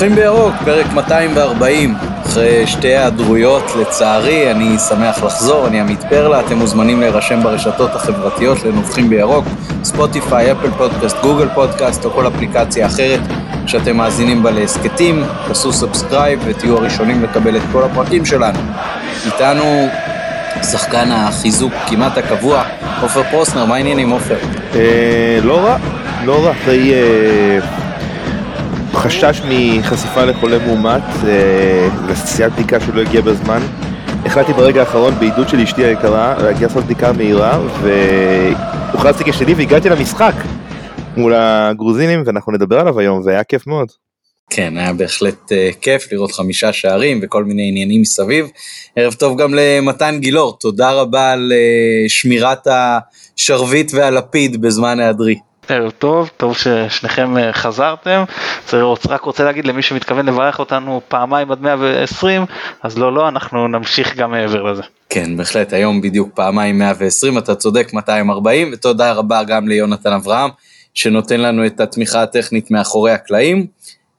נובחים בירוק, פרק 240, אחרי שתי היעדרויות, לצערי, אני שמח לחזור, אני עמית פרלה, אתם מוזמנים להירשם ברשתות החברתיות לנובחים בירוק, ספוטיפיי, אפל פודקאסט, גוגל פודקאסט או כל אפליקציה אחרת שאתם מאזינים בה להסכתים, תעשו subscribe ותהיו הראשונים לקבל את כל הפרקים שלנו. איתנו שחקן החיזוק כמעט הקבוע, עופר פרוסנר, מה העניינים עופר? אה, לא רע, לא רע, אחרי אה, חשש מחשיפה לחולה מאומת אה, ועשיית בדיקה שלא הגיע בזמן. החלטתי ברגע האחרון בעידוד של אשתי היקרה להגיע לעשות בדיקה מהירה והוכרזתי כשני והגעתי למשחק מול הגרוזינים ואנחנו נדבר עליו היום והיה כיף מאוד. כן, היה בהחלט uh, כיף לראות חמישה שערים וכל מיני עניינים מסביב. ערב טוב גם למתן גילאור, תודה רבה על uh, שמירת השרביט והלפיד בזמן היעדרי. ערב טוב, טוב ששניכם אה, חזרתם. רק רוצה להגיד למי שמתכוון לברך אותנו פעמיים עד 120, אז לא, לא, אנחנו נמשיך גם מעבר לזה. כן, בהחלט, היום בדיוק פעמיים 120, אתה צודק, 240, ותודה רבה גם ליונתן אברהם, שנותן לנו את התמיכה הטכנית מאחורי הקלעים.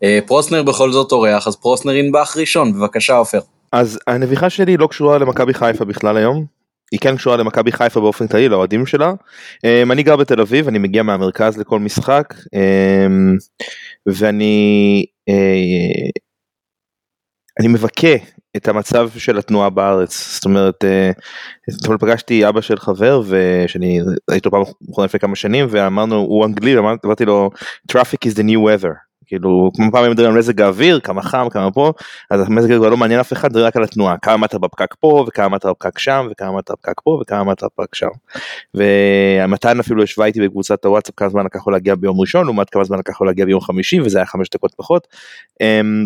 אה, פרוסנר בכל זאת אורח, אז פרוסנר ינבח ראשון, בבקשה עופר. אז הנביכה שלי לא קשורה למכבי חיפה בכלל היום, היא כן קשורה למכבי חיפה באופן כללי לאוהדים שלה. Um, אני גר בתל אביב אני מגיע מהמרכז לכל משחק um, ואני uh, אני מבכה את המצב של התנועה בארץ זאת אומרת uh, אתמול פגשתי אבא של חבר ושאני הייתי לו פעם לפני כמה שנים ואמרנו הוא אנגלי אמרתי לו traffic is the new weather כאילו כמו פעם מדברים על מזג האוויר כמה חם כמה פה אז המזג האוויר לא מעניין אף אחד זה רק על התנועה כמה מטר בפקק פה וכמה מטר בפקק שם וכמה מטר בפקק פה וכמה מטר בפקק שם. ומתן אפילו השווה איתי בקבוצת הוואטסאפ כמה זמן לקח להגיע ביום ראשון לעומת כמה זמן לקח להגיע ביום חמישי וזה היה חמש דקות פחות. אמ,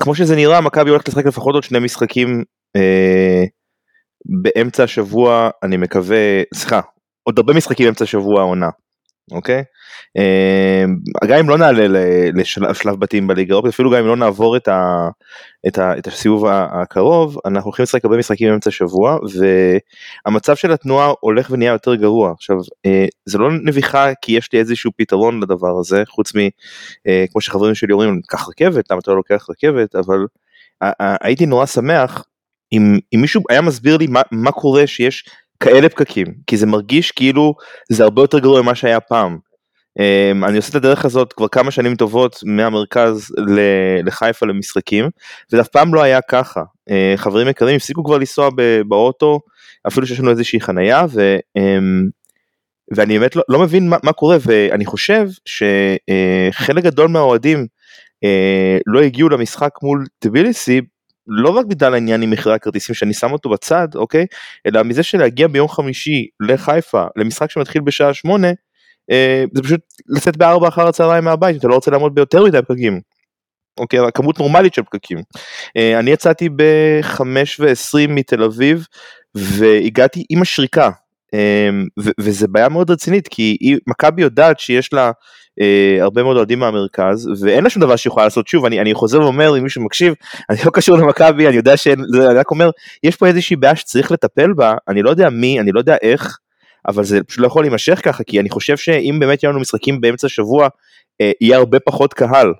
כמו שזה נראה מכבי הולכת לשחק לפחות עוד שני משחקים אה, באמצע השבוע אני מקווה סליחה עוד הרבה משחקים באמצע השבוע העונה. אוקיי? אמ, גם אם לא נעלה לשלב בתים בליגה אירופית אפילו גם אם לא נעבור את, ה, את, ה, את הסיבוב הקרוב אנחנו הולכים לשחק הרבה משחקים באמצע השבוע והמצב של התנועה הולך ונהיה יותר גרוע עכשיו אה, זה לא נביכה כי יש לי איזשהו פתרון לדבר הזה חוץ מ אה, שחברים שלי אומרים קח רכבת למה אתה לא לוקח רכבת אבל הייתי נורא שמח אם, אם מישהו היה מסביר לי מה, מה קורה שיש כאלה פקקים כי זה מרגיש כאילו זה הרבה יותר גרוע ממה שהיה פעם. Um, אני עושה את הדרך הזאת כבר כמה שנים טובות מהמרכז לחיפה למשחקים וזה אף פעם לא היה ככה uh, חברים יקרים הפסיקו כבר לנסוע באוטו אפילו שיש לנו איזושהי חנייה ו, um, ואני באמת לא, לא מבין מה, מה קורה ואני חושב שחלק גדול מהאוהדים uh, לא הגיעו למשחק מול טביליסי לא רק בגלל העניין עם מחירי הכרטיסים שאני שם אותו בצד אוקיי אלא מזה שלהגיע ביום חמישי לחיפה למשחק שמתחיל בשעה שמונה אה, זה פשוט לצאת בארבע אחר הצהריים מהבית אתה לא רוצה לעמוד ביותר מדי פקקים. אוקיי כמות נורמלית של פקקים. אה, אני יצאתי בחמש ועשרים מתל אביב והגעתי עם השריקה וזה בעיה מאוד רצינית כי מכבי יודעת שיש לה אה, הרבה מאוד אוהדים מהמרכז ואין לה שום דבר שיכולה לעשות שוב אני, אני חוזר ואומר אם מישהו מקשיב אני לא קשור למכבי אני יודע שאני רק אומר יש פה איזושהי בעיה שצריך לטפל בה אני לא יודע מי אני לא יודע איך אבל זה פשוט לא יכול להימשך ככה כי אני חושב שאם באמת יהיו לנו משחקים באמצע השבוע אה, יהיה הרבה פחות קהל.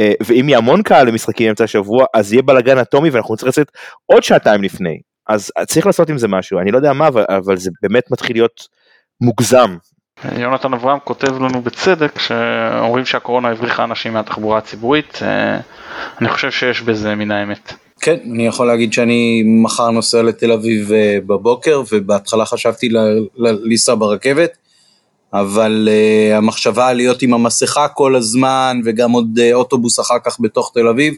אה, ואם יהיה המון קהל למשחקים באמצע השבוע אז יהיה בלאגן אטומי ואנחנו נצטרך לצאת עוד שעתיים לפני אז צריך לעשות עם זה משהו, אני לא יודע מה, אבל, אבל זה באמת מתחיל להיות מוגזם. יונתן אברהם כותב לנו בצדק שאומרים שהקורונה הבריחה אנשים מהתחבורה הציבורית, אה, אני חושב שיש בזה מן האמת. כן, אני יכול להגיד שאני מחר נוסע לתל אביב אה, בבוקר, ובהתחלה חשבתי לנסוע ברכבת, אבל uh, המחשבה להיות עם המסכה כל הזמן, וגם עוד uh, אוטובוס אחר כך בתוך תל אביב,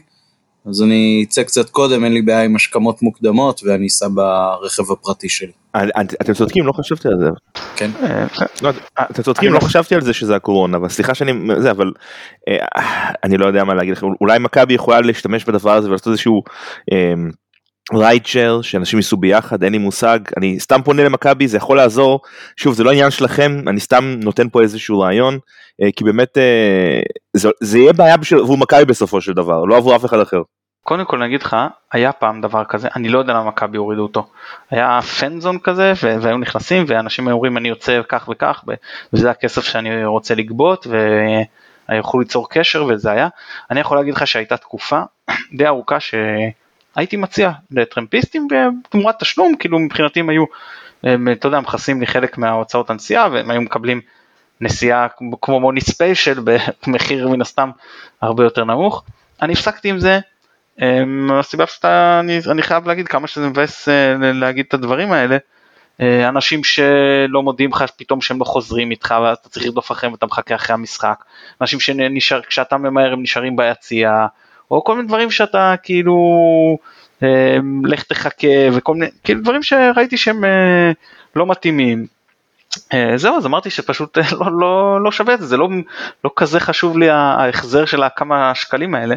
אז אני אצא קצת קודם, אין לי בעיה עם השכמות מוקדמות, ואני אסע ברכב הפרטי שלי. אתם צודקים, לא חשבתי על זה. כן. לא, אתם צודקים, לא חשבתי על זה שזה הקורונה, אבל סליחה שאני, זה, אבל אה, אני לא יודע מה להגיד לכם, אולי מכבי יכולה להשתמש בדבר הזה ולעשות איזשהו ריידשר שאנשים ייסעו ביחד אין לי מושג אני סתם פונה למכבי זה יכול לעזור שוב זה לא עניין שלכם אני סתם נותן פה איזשהו רעיון אה, כי באמת אה, זה, זה יהיה בעיה עבור מכבי בסופו של דבר לא עבור אף אחד אחר. קודם כל אני אגיד לך היה פעם דבר כזה אני לא יודע למה מכבי הורידו אותו היה פנזון כזה והיו נכנסים ואנשים היו אומרים אני יוצא כך וכך וזה הכסף שאני רוצה לגבות. יכלו ליצור קשר וזה היה. אני יכול להגיד לך שהייתה תקופה די ארוכה שהייתי מציע לטרמפיסטים בתמורת תשלום, כאילו מבחינתי הם היו, אתה יודע, מכסים לי חלק מההוצאות הנסיעה והם היו מקבלים נסיעה כמו מוני ספיישל במחיר מן הסתם הרבה יותר נמוך. אני הפסקתי עם זה, הסיבה שאתה, אני, אני חייב להגיד כמה שזה מבאס אה, להגיד את הדברים האלה. אה, אנשים שלא מודיעים לך פתאום שהם לא חוזרים איתך ואז אתה צריך לרדוף אחריהם ואתה מחכה אחרי המשחק, אנשים שנשאר, כשאתה ממהר הם נשארים ביציאה, או כל מיני דברים שאתה כאילו, אה, לך תחכה וכל מיני, כאילו דברים שראיתי שהם אה, לא מתאימים. זהו אז אמרתי שפשוט לא, לא, לא שווה את זה, זה לא, לא כזה חשוב לי ההחזר של הכמה שקלים האלה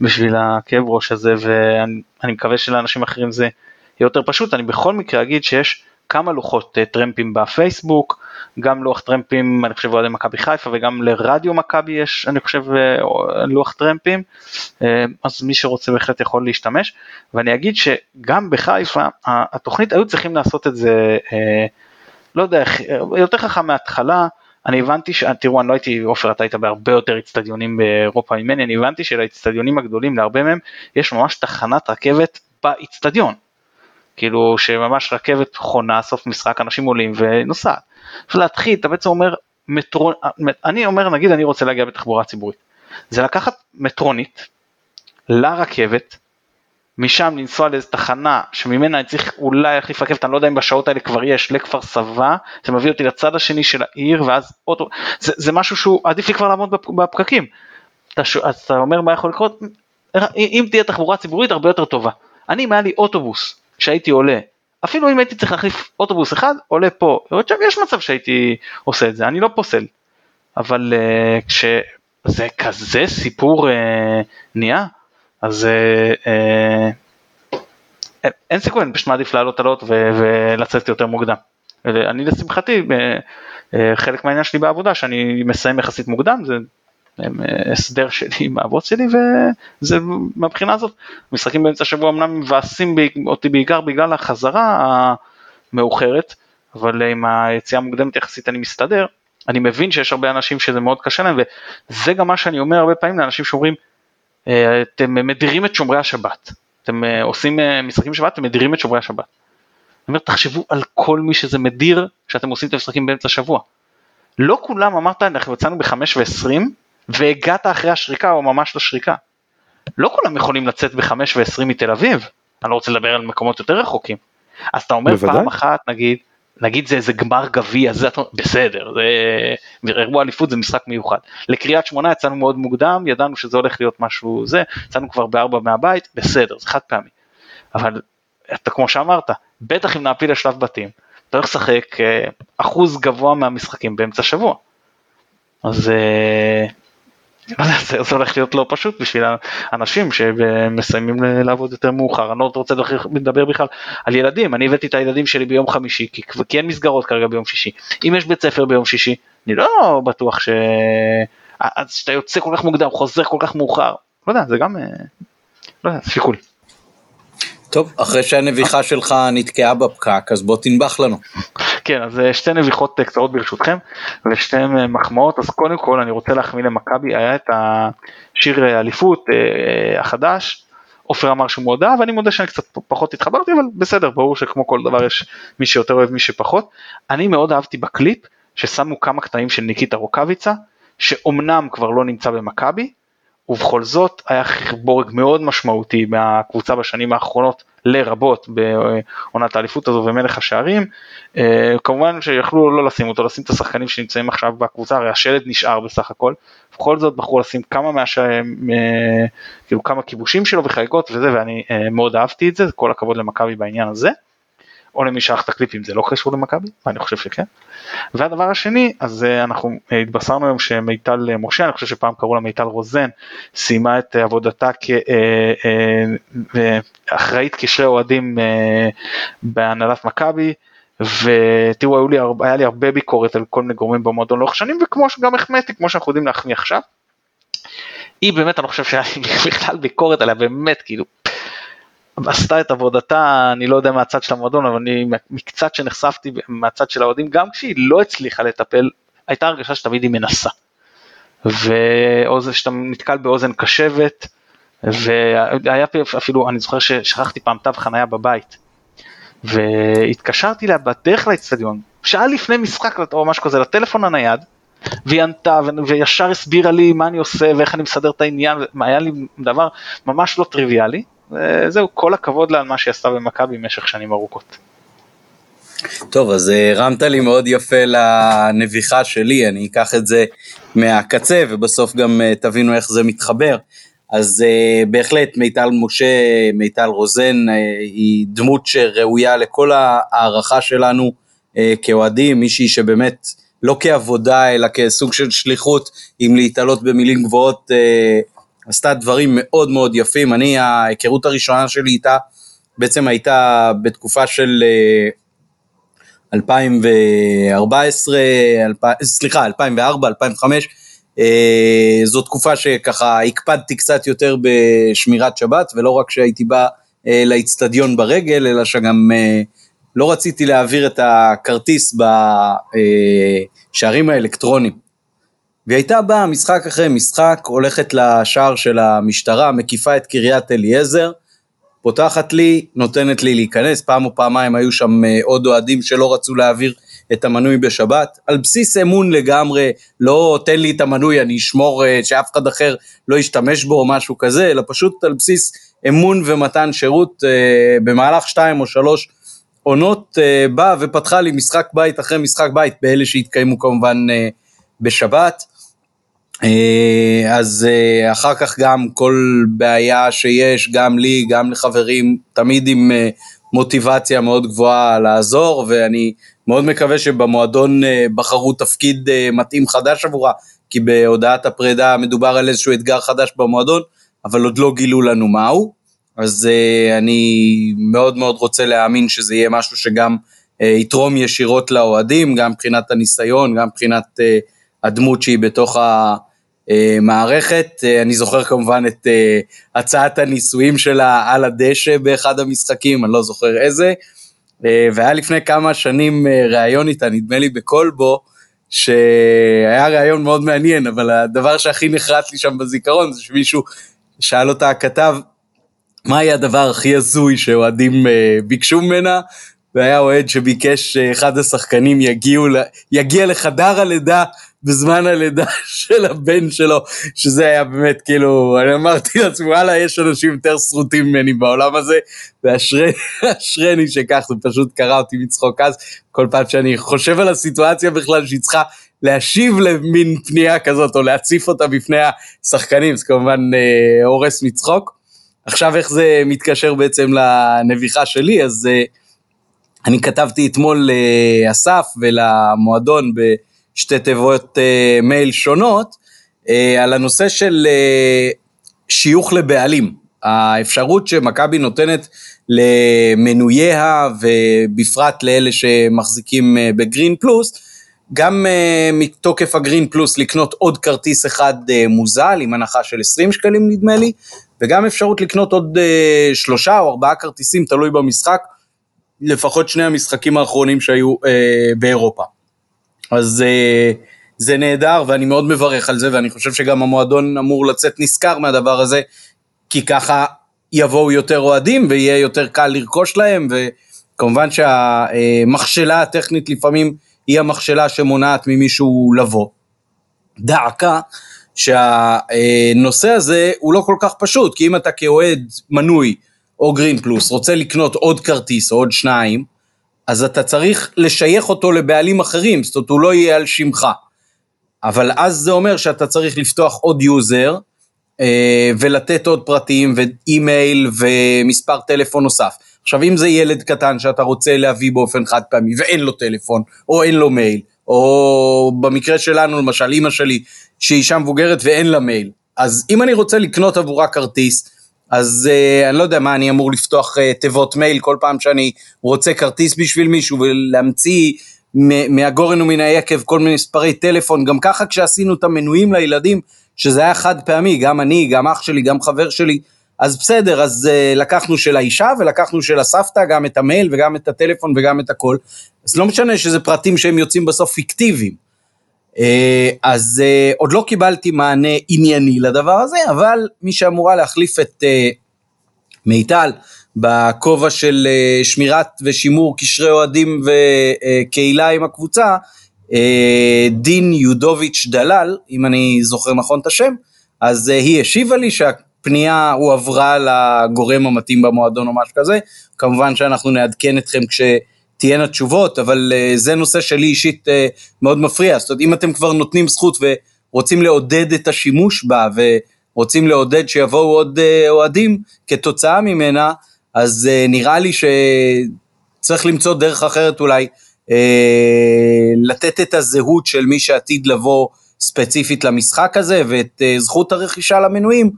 בשביל הכאב ראש הזה ואני מקווה שלאנשים אחרים זה יהיה יותר פשוט, אני בכל מקרה אגיד שיש כמה לוחות אה, טרמפים בפייסבוק, גם לוח טרמפים אני חושב אוהדי מכבי חיפה וגם לרדיו מכבי יש אני חושב אה, לוח טרמפים, אה, אז מי שרוצה בהחלט יכול להשתמש, ואני אגיד שגם בחיפה התוכנית היו צריכים לעשות את זה, לא יודע, יותר חכם מההתחלה, אני הבנתי, ש... תראו אני לא הייתי, עופר אתה היית בהרבה יותר אצטדיונים באירופה ממני, אני הבנתי שלאצטדיונים הגדולים להרבה מהם יש ממש תחנת רכבת באצטדיון. כאילו שממש רכבת חונה סוף משחק אנשים עולים ונוסעת. להתחיל אתה בעצם אומר מטרו, אני אומר נגיד אני רוצה להגיע בתחבורה ציבורית. זה לקחת מטרונית לרכבת משם לנסוע לאיזה תחנה שממנה אני צריך אולי להחליף רכבת, אני לא יודע אם בשעות האלה כבר יש, לכפר סבא, זה מביא אותי לצד השני של העיר ואז אוטו, זה, זה משהו שהוא עדיף לי כבר לעמוד בפקקים. אתה, אז אתה אומר מה יכול לקרות, אם תהיה תחבורה ציבורית הרבה יותר טובה. אני אם היה לי אוטובוס שהייתי עולה, אפילו אם הייתי צריך להחליף אוטובוס אחד, עולה פה, יש מצב שהייתי עושה את זה, אני לא פוסל, אבל uh, כשזה כזה סיפור uh, נהיה, אז uh, uh, אין סיכוי, אני פשוט מעדיף לעלות עלות ולצאת יותר מוקדם. אני לשמחתי, חלק מהעניין שלי בעבודה שאני מסיים יחסית מוקדם, זה הסדר שלי עם האבות שלי וזה מהבחינה הזאת משחקים באמצע השבוע אמנם מבאסים אותי בעיקר בגלל החזרה המאוחרת אבל עם היציאה המוקדמת יחסית אני מסתדר אני מבין שיש הרבה אנשים שזה מאוד קשה להם וזה גם מה שאני אומר הרבה פעמים לאנשים שאומרים אה, אתם מדירים את שומרי השבת אתם אה, עושים משחקים בשבת אתם מדירים את שומרי השבת. אני אומר תחשבו על כל מי שזה מדיר שאתם עושים את המשחקים באמצע השבוע. לא כולם אמרת אנחנו יצאנו ב-5 ו-20 והגעת אחרי השריקה או ממש לשריקה. לא כולם יכולים לצאת ב-5 ו-20 מתל אביב, אני לא רוצה לדבר על מקומות יותר רחוקים. אז אתה אומר בוודאי. פעם אחת נגיד, נגיד זה איזה גמר גביע, זה בסדר, זה אירוע אליפות זה משחק מיוחד. לקריית שמונה יצאנו מאוד מוקדם, ידענו שזה הולך להיות משהו זה, יצאנו כבר בארבע מהבית, בסדר, זה חד פעמי. אבל אתה כמו שאמרת, בטח אם נעפיל לשלב בתים, אתה הולך לשחק אה, אחוז גבוה מהמשחקים באמצע השבוע. אז אה, זה הולך להיות לא פשוט בשביל האנשים שמסיימים לעבוד יותר מאוחר, אני לא רוצה לדבר בכלל על ילדים, אני הבאתי את הילדים שלי ביום חמישי, כי, כי אין מסגרות כרגע ביום שישי, אם יש בית ספר ביום שישי, אני לא בטוח ש... אז שאתה יוצא כל כך מוקדם, חוזר כל כך מאוחר, לא יודע, זה גם, אה, לא יודע, שיקול. טוב, אחרי שהנביחה שלך נתקעה בפקק, אז בוא תנבח לנו. כן, אז אה, שתי נביחות אה, קצרות ברשותכם, ושתיהן אה, מחמאות, אז קודם כל אני רוצה להחמיא למכבי, היה את השיר אליפות החדש, עופר אמר שהוא מאוד אהב, ואני מודה שאני קצת פחות התחברתי, אבל בסדר, ברור שכמו כל דבר יש מי שיותר אוהב מי שפחות. אני מאוד אהבתי בקליפ, ששמו כמה קטעים של ניקיטה רוקאביצה, שאומנם כבר לא נמצא במכבי, ובכל זאת היה חיבורג מאוד משמעותי מהקבוצה בשנים האחרונות לרבות בעונת האליפות הזו ומלך השערים. אה, כמובן שיכלו לא לשים אותו, לשים את השחקנים שנמצאים עכשיו בקבוצה, הרי השלד נשאר בסך הכל. בכל זאת בחרו לשים כמה מהשערים, אה, כאילו כמה כיבושים שלו וחגיגות וזה, ואני אה, מאוד אהבתי את זה, כל הכבוד למכבי בעניין הזה. או למי שערך את הקליפים זה לא קשור למכבי, ואני חושב שכן. והדבר השני, אז אה, אנחנו אה, התבשרנו היום שמיטל אה, משה, אני חושב שפעם קראו לה מיטל רוזן, סיימה את עבודתה כאחראית קשרי אוהדים בהנהלת מכבי. ותראו, לי, היה לי הרבה ביקורת על כל מיני גורמים במועדון לאורך שנים, וכמו שגם החמאתי, כמו שאנחנו יודעים להחמיא עכשיו. היא באמת, אני חושב שהיה לי בכלל ביקורת עליה, באמת, כאילו, עשתה את עבודתה, אני לא יודע מהצד של המועדון, אבל אני מקצת שנחשפתי מהצד של האוהדים, גם כשהיא לא הצליחה לטפל, הייתה הרגשה שתמיד היא מנסה. ושאתה נתקל באוזן קשבת, והיה אפילו, אני זוכר ששכחתי פעם תו חנייה בבית, והתקשרתי אליה בדרך לאצטדיון, שעה לפני משחק או משהו כזה, לטלפון הנייד, והיא ענתה וישר הסבירה לי מה אני עושה ואיך אני מסדר את העניין, היה לי דבר ממש לא טריוויאלי, וזהו, כל הכבוד לה על מה שהיא עשתה במכבי במשך שנים ארוכות. טוב, אז הרמת לי מאוד יפה לנביחה שלי, אני אקח את זה מהקצה ובסוף גם אה, תבינו איך זה מתחבר. אז בהחלט מיטל משה, מיטל רוזן, היא דמות שראויה לכל ההערכה שלנו כאוהדים, מישהי שבאמת לא כעבודה אלא כסוג של שליחות, אם להתעלות במילים גבוהות, עשתה דברים מאוד מאוד יפים. אני, ההיכרות הראשונה שלי איתה בעצם הייתה בתקופה של uh, 2014, 2000, סליחה, 2004, 2005, אה, זו תקופה שככה הקפדתי קצת יותר בשמירת שבת, ולא רק שהייתי בא אה, לאיצטדיון ברגל, אלא שגם אה, לא רציתי להעביר את הכרטיס בשערים האלקטרונים. והיא הייתה באה משחק אחרי משחק, הולכת לשער של המשטרה, מקיפה את קריית אליעזר, פותחת לי, נותנת לי להיכנס, פעם או פעמיים היו שם עוד אוהדים שלא רצו להעביר את המנוי בשבת, על בסיס אמון לגמרי, לא תן לי את המנוי, אני אשמור אה, שאף אחד אחר לא ישתמש בו או משהו כזה, אלא פשוט על בסיס אמון ומתן שירות אה, במהלך שתיים או שלוש עונות אה, באה ופתחה לי משחק בית אחרי משחק בית, באלה שהתקיימו כמובן אה, בשבת. אה, אז אה, אחר כך גם כל בעיה שיש, גם לי, גם לחברים, תמיד עם אה, מוטיבציה מאוד גבוהה לעזור, ואני מאוד מקווה שבמועדון בחרו תפקיד מתאים חדש עבורה, כי בהודעת הפרידה מדובר על איזשהו אתגר חדש במועדון, אבל עוד לא גילו לנו מהו. אז אני מאוד מאוד רוצה להאמין שזה יהיה משהו שגם יתרום ישירות לאוהדים, גם מבחינת הניסיון, גם מבחינת הדמות שהיא בתוך המערכת. Uh, אני זוכר כמובן את uh, הצעת הניסויים שלה על הדשא באחד המשחקים, אני לא זוכר איזה. אה, והיה לפני כמה שנים אה, ראיון איתה, נדמה לי בקולבו, שהיה ראיון מאוד מעניין, אבל הדבר שהכי נחרט לי שם בזיכרון זה שמישהו שאל אותה הכתב, מה היה הדבר הכי הזוי שאוהדים אה, ביקשו ממנה? והיה אוהד שביקש שאחד השחקנים יגיעו, יגיע לחדר הלידה בזמן הלידה של הבן שלו, שזה היה באמת כאילו, אני אמרתי לעצמי, וואלה, יש אנשים יותר שרוטים ממני בעולם הזה, ואשרני שכך, זה פשוט קרה אותי מצחוק אז, כל פעם שאני חושב על הסיטואציה בכלל שהיא צריכה להשיב למין פנייה כזאת, או להציף אותה בפני השחקנים, זה כמובן אה, הורס מצחוק. עכשיו איך זה מתקשר בעצם לנביחה שלי, אז אה, אני כתבתי אתמול לאסף ולמועדון ב... שתי תיבות uh, מייל שונות, uh, על הנושא של uh, שיוך לבעלים. האפשרות שמכבי נותנת למנוייה ובפרט לאלה שמחזיקים uh, בגרין פלוס, גם uh, מתוקף הגרין פלוס לקנות עוד כרטיס אחד uh, מוזל עם הנחה של 20 שקלים נדמה לי, וגם אפשרות לקנות עוד uh, שלושה או ארבעה כרטיסים, תלוי במשחק, לפחות שני המשחקים האחרונים שהיו uh, באירופה. אז uh, זה נהדר ואני מאוד מברך על זה ואני חושב שגם המועדון אמור לצאת נשכר מהדבר הזה כי ככה יבואו יותר אוהדים ויהיה יותר קל לרכוש להם וכמובן שהמכשלה הטכנית לפעמים היא המכשלה שמונעת ממישהו לבוא. דעקה שהנושא הזה הוא לא כל כך פשוט כי אם אתה כאוהד מנוי או גרין פלוס רוצה לקנות עוד כרטיס או עוד שניים אז אתה צריך לשייך אותו לבעלים אחרים, זאת אומרת הוא לא יהיה על שמך. אבל אז זה אומר שאתה צריך לפתוח עוד user אה, ולתת עוד פרטים ואימייל ומספר טלפון נוסף. עכשיו אם זה ילד קטן שאתה רוצה להביא באופן חד פעמי ואין לו טלפון או אין לו מייל, או במקרה שלנו למשל אימא שלי שהיא אישה מבוגרת ואין לה מייל, אז אם אני רוצה לקנות עבורה כרטיס, אז uh, אני לא יודע מה, אני אמור לפתוח uh, תיבות מייל כל פעם שאני רוצה כרטיס בשביל מישהו ולהמציא מהגורן ומן היקב כל מיני מספרי טלפון, גם ככה כשעשינו את המנויים לילדים, שזה היה חד פעמי, גם אני, גם אח שלי, גם חבר שלי, אז בסדר, אז uh, לקחנו של האישה ולקחנו של הסבתא, גם את המייל וגם את הטלפון וגם את הכל, אז לא משנה שזה פרטים שהם יוצאים בסוף פיקטיביים. אה, אז אה, עוד לא קיבלתי מענה ענייני לדבר הזה, אבל מי שאמורה להחליף את אה, מיטל בכובע של שמירת ושימור קשרי אוהדים וקהילה עם הקבוצה, דין יודוביץ' דלל, אם אני זוכר נכון את השם, אז היא השיבה לי שהפנייה הועברה לגורם המתאים במועדון או משהו כזה, כמובן שאנחנו נעדכן אתכם כשתהיינה תשובות, אבל אה, זה נושא שלי אישית אה, מאוד מפריע, זאת אומרת אם אתם כבר נותנים זכות ורוצים לעודד את השימוש בה ורוצים לעודד שיבואו עוד אה, אוהדים כתוצאה ממנה, אז אה, נראה לי שצריך למצוא דרך אחרת אולי לתת את הזהות של מי שעתיד לבוא ספציפית למשחק הזה ואת זכות הרכישה למנויים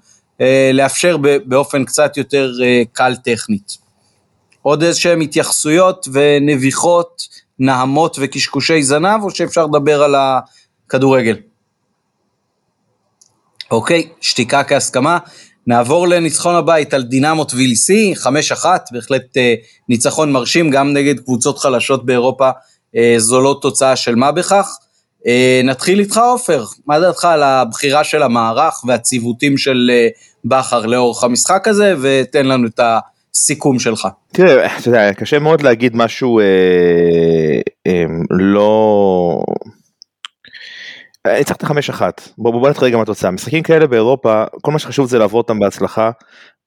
לאפשר באופן קצת יותר קל טכנית. עוד איזשהם התייחסויות ונביחות, נהמות וקשקושי זנב או שאפשר לדבר על הכדורגל? אוקיי, שתיקה כהסכמה. נעבור לניצחון הבית על דינמו טביליסי, 5-1, בהחלט אה, ניצחון מרשים, גם נגד קבוצות חלשות באירופה, אה, זו לא תוצאה של מה בכך. אה, נתחיל איתך עופר, מה דעתך על הבחירה של המערך והציוותים של אה, בכר לאורך המשחק הזה, ותן לנו את הסיכום שלך. תראה, אתה יודע, קשה מאוד להגיד משהו אה, אה, לא... הצלחת חמש אחת, בוא, בוא נתחיל רגע מהתוצאה, משחקים כאלה באירופה, כל מה שחשוב זה לעבור אותם בהצלחה.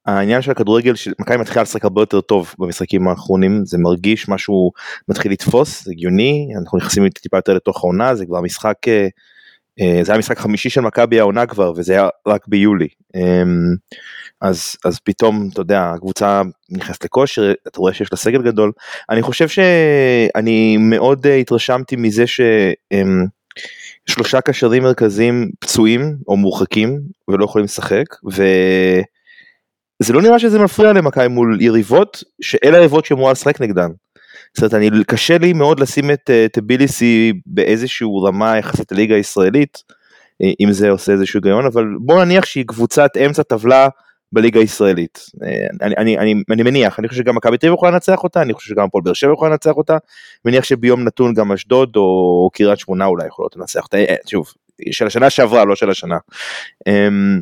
העניין של הכדורגל, מכבי מתחילה לשחק הרבה יותר טוב במשחקים האחרונים, זה מרגיש משהו מתחיל לתפוס, זה הגיוני, אנחנו נכנסים טיפה יותר לתוך העונה, זה כבר משחק, אה, אה, זה היה משחק חמישי של מכבי העונה כבר, וזה היה רק ביולי. אה, אז, אז פתאום, אתה יודע, הקבוצה נכנסת לכושר, אתה רואה שיש לה סגל גדול. אני חושב שאני מאוד אה, התרשמתי מזה ששלושה קשרים מרכזיים פצועים או מורחקים ולא יכולים לשחק, וזה לא נראה שזה מפריע למכבי מול יריבות, שאלה היריבות שאמורה לשחק נגדן. זאת אומרת, אני, קשה לי מאוד לשים את אה, טביליסי באיזשהו רמה יחסית לליגה הישראלית, אה, אם זה עושה איזשהו היגיון, אבל בוא נניח שהיא קבוצת אמצע טבלה בליגה הישראלית. אה, אני, אני, אני, אני מניח, אני חושב שגם מכבי תל אביב יכולה לנצח אותה, אני חושב שגם הפועל באר שבע יכולה לנצח אותה, מניח שביום נתון גם אשדוד או קריית שמונה אולי יכולות לנצח אותה, אה, שוב, של השנה שעברה, לא של השנה. אמ,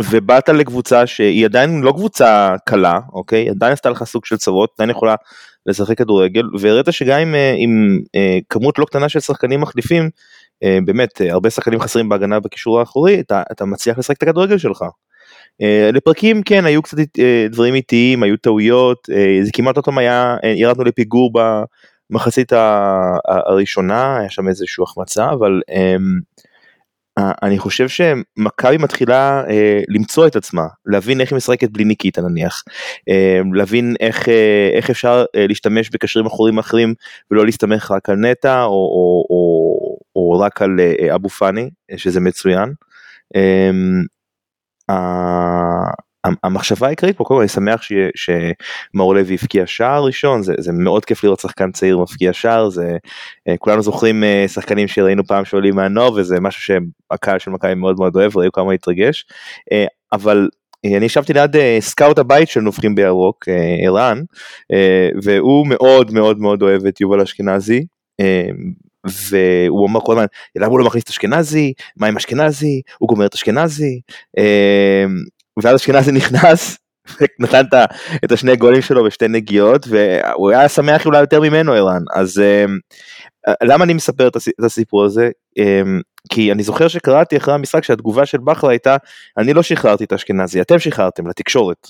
ובאת לקבוצה שהיא עדיין לא קבוצה קלה, אוקיי? עדיין עשתה לך סוג של צרות, עדיין יכולה לשחק כדורגל, והראית שגם עם, אה, עם כמות לא קטנה של שחקנים מחליפים, באמת, הרבה שחקנים חסרים בהגנה בקישור האחורי, אתה, אתה מצליח לשחק את הכדורגל שלך. לפרקים כן היו קצת דברים איטיים היו טעויות זה כמעט עוד פעם היה ירדנו לפיגור במחצית הראשונה היה שם איזושהי החמצה אבל uh, אני חושב שמכבי מתחילה uh, למצוא את עצמה להבין איך היא משחקת בלי ניקיטה נניח uh, להבין איך, uh, איך אפשר uh, להשתמש בקשרים אחורים אחרים ולא להסתמך רק על נטע או, או, או, או רק על uh, אבו פאני שזה מצוין. Um, המחשבה העיקרית פה, קודם אני שמח שמאור לוי הבקיע שער ראשון, זה, זה מאוד כיף לראות שחקן צעיר מבקיע שער, זה אה, כולנו זוכרים אה, שחקנים שראינו פעם שעולים מהנוער וזה משהו שהקהל של מכבי מאוד מאוד אוהב, ראינו כמה התרגש, אה, אבל אני ישבתי ליד סקאוט הבית של נובחים בירוק, ערן, והוא מאוד מאוד מאוד אוהב את יובל אשכנזי, והוא אמר כל הזמן, למה הוא לא מכניס את אשכנזי, מה עם אשכנזי, הוא גומר את אשכנזי, ואז אשכנזי נכנס, נתן את השני גולים שלו בשתי נגיעות, והוא היה שמח אולי יותר ממנו ערן, אז אמ, למה אני מספר את הסיפור הזה? אמ, כי אני זוכר שקראתי אחרי המשחק שהתגובה של בכר הייתה, אני לא שחררתי את אשכנזי, אתם שחררתם לתקשורת.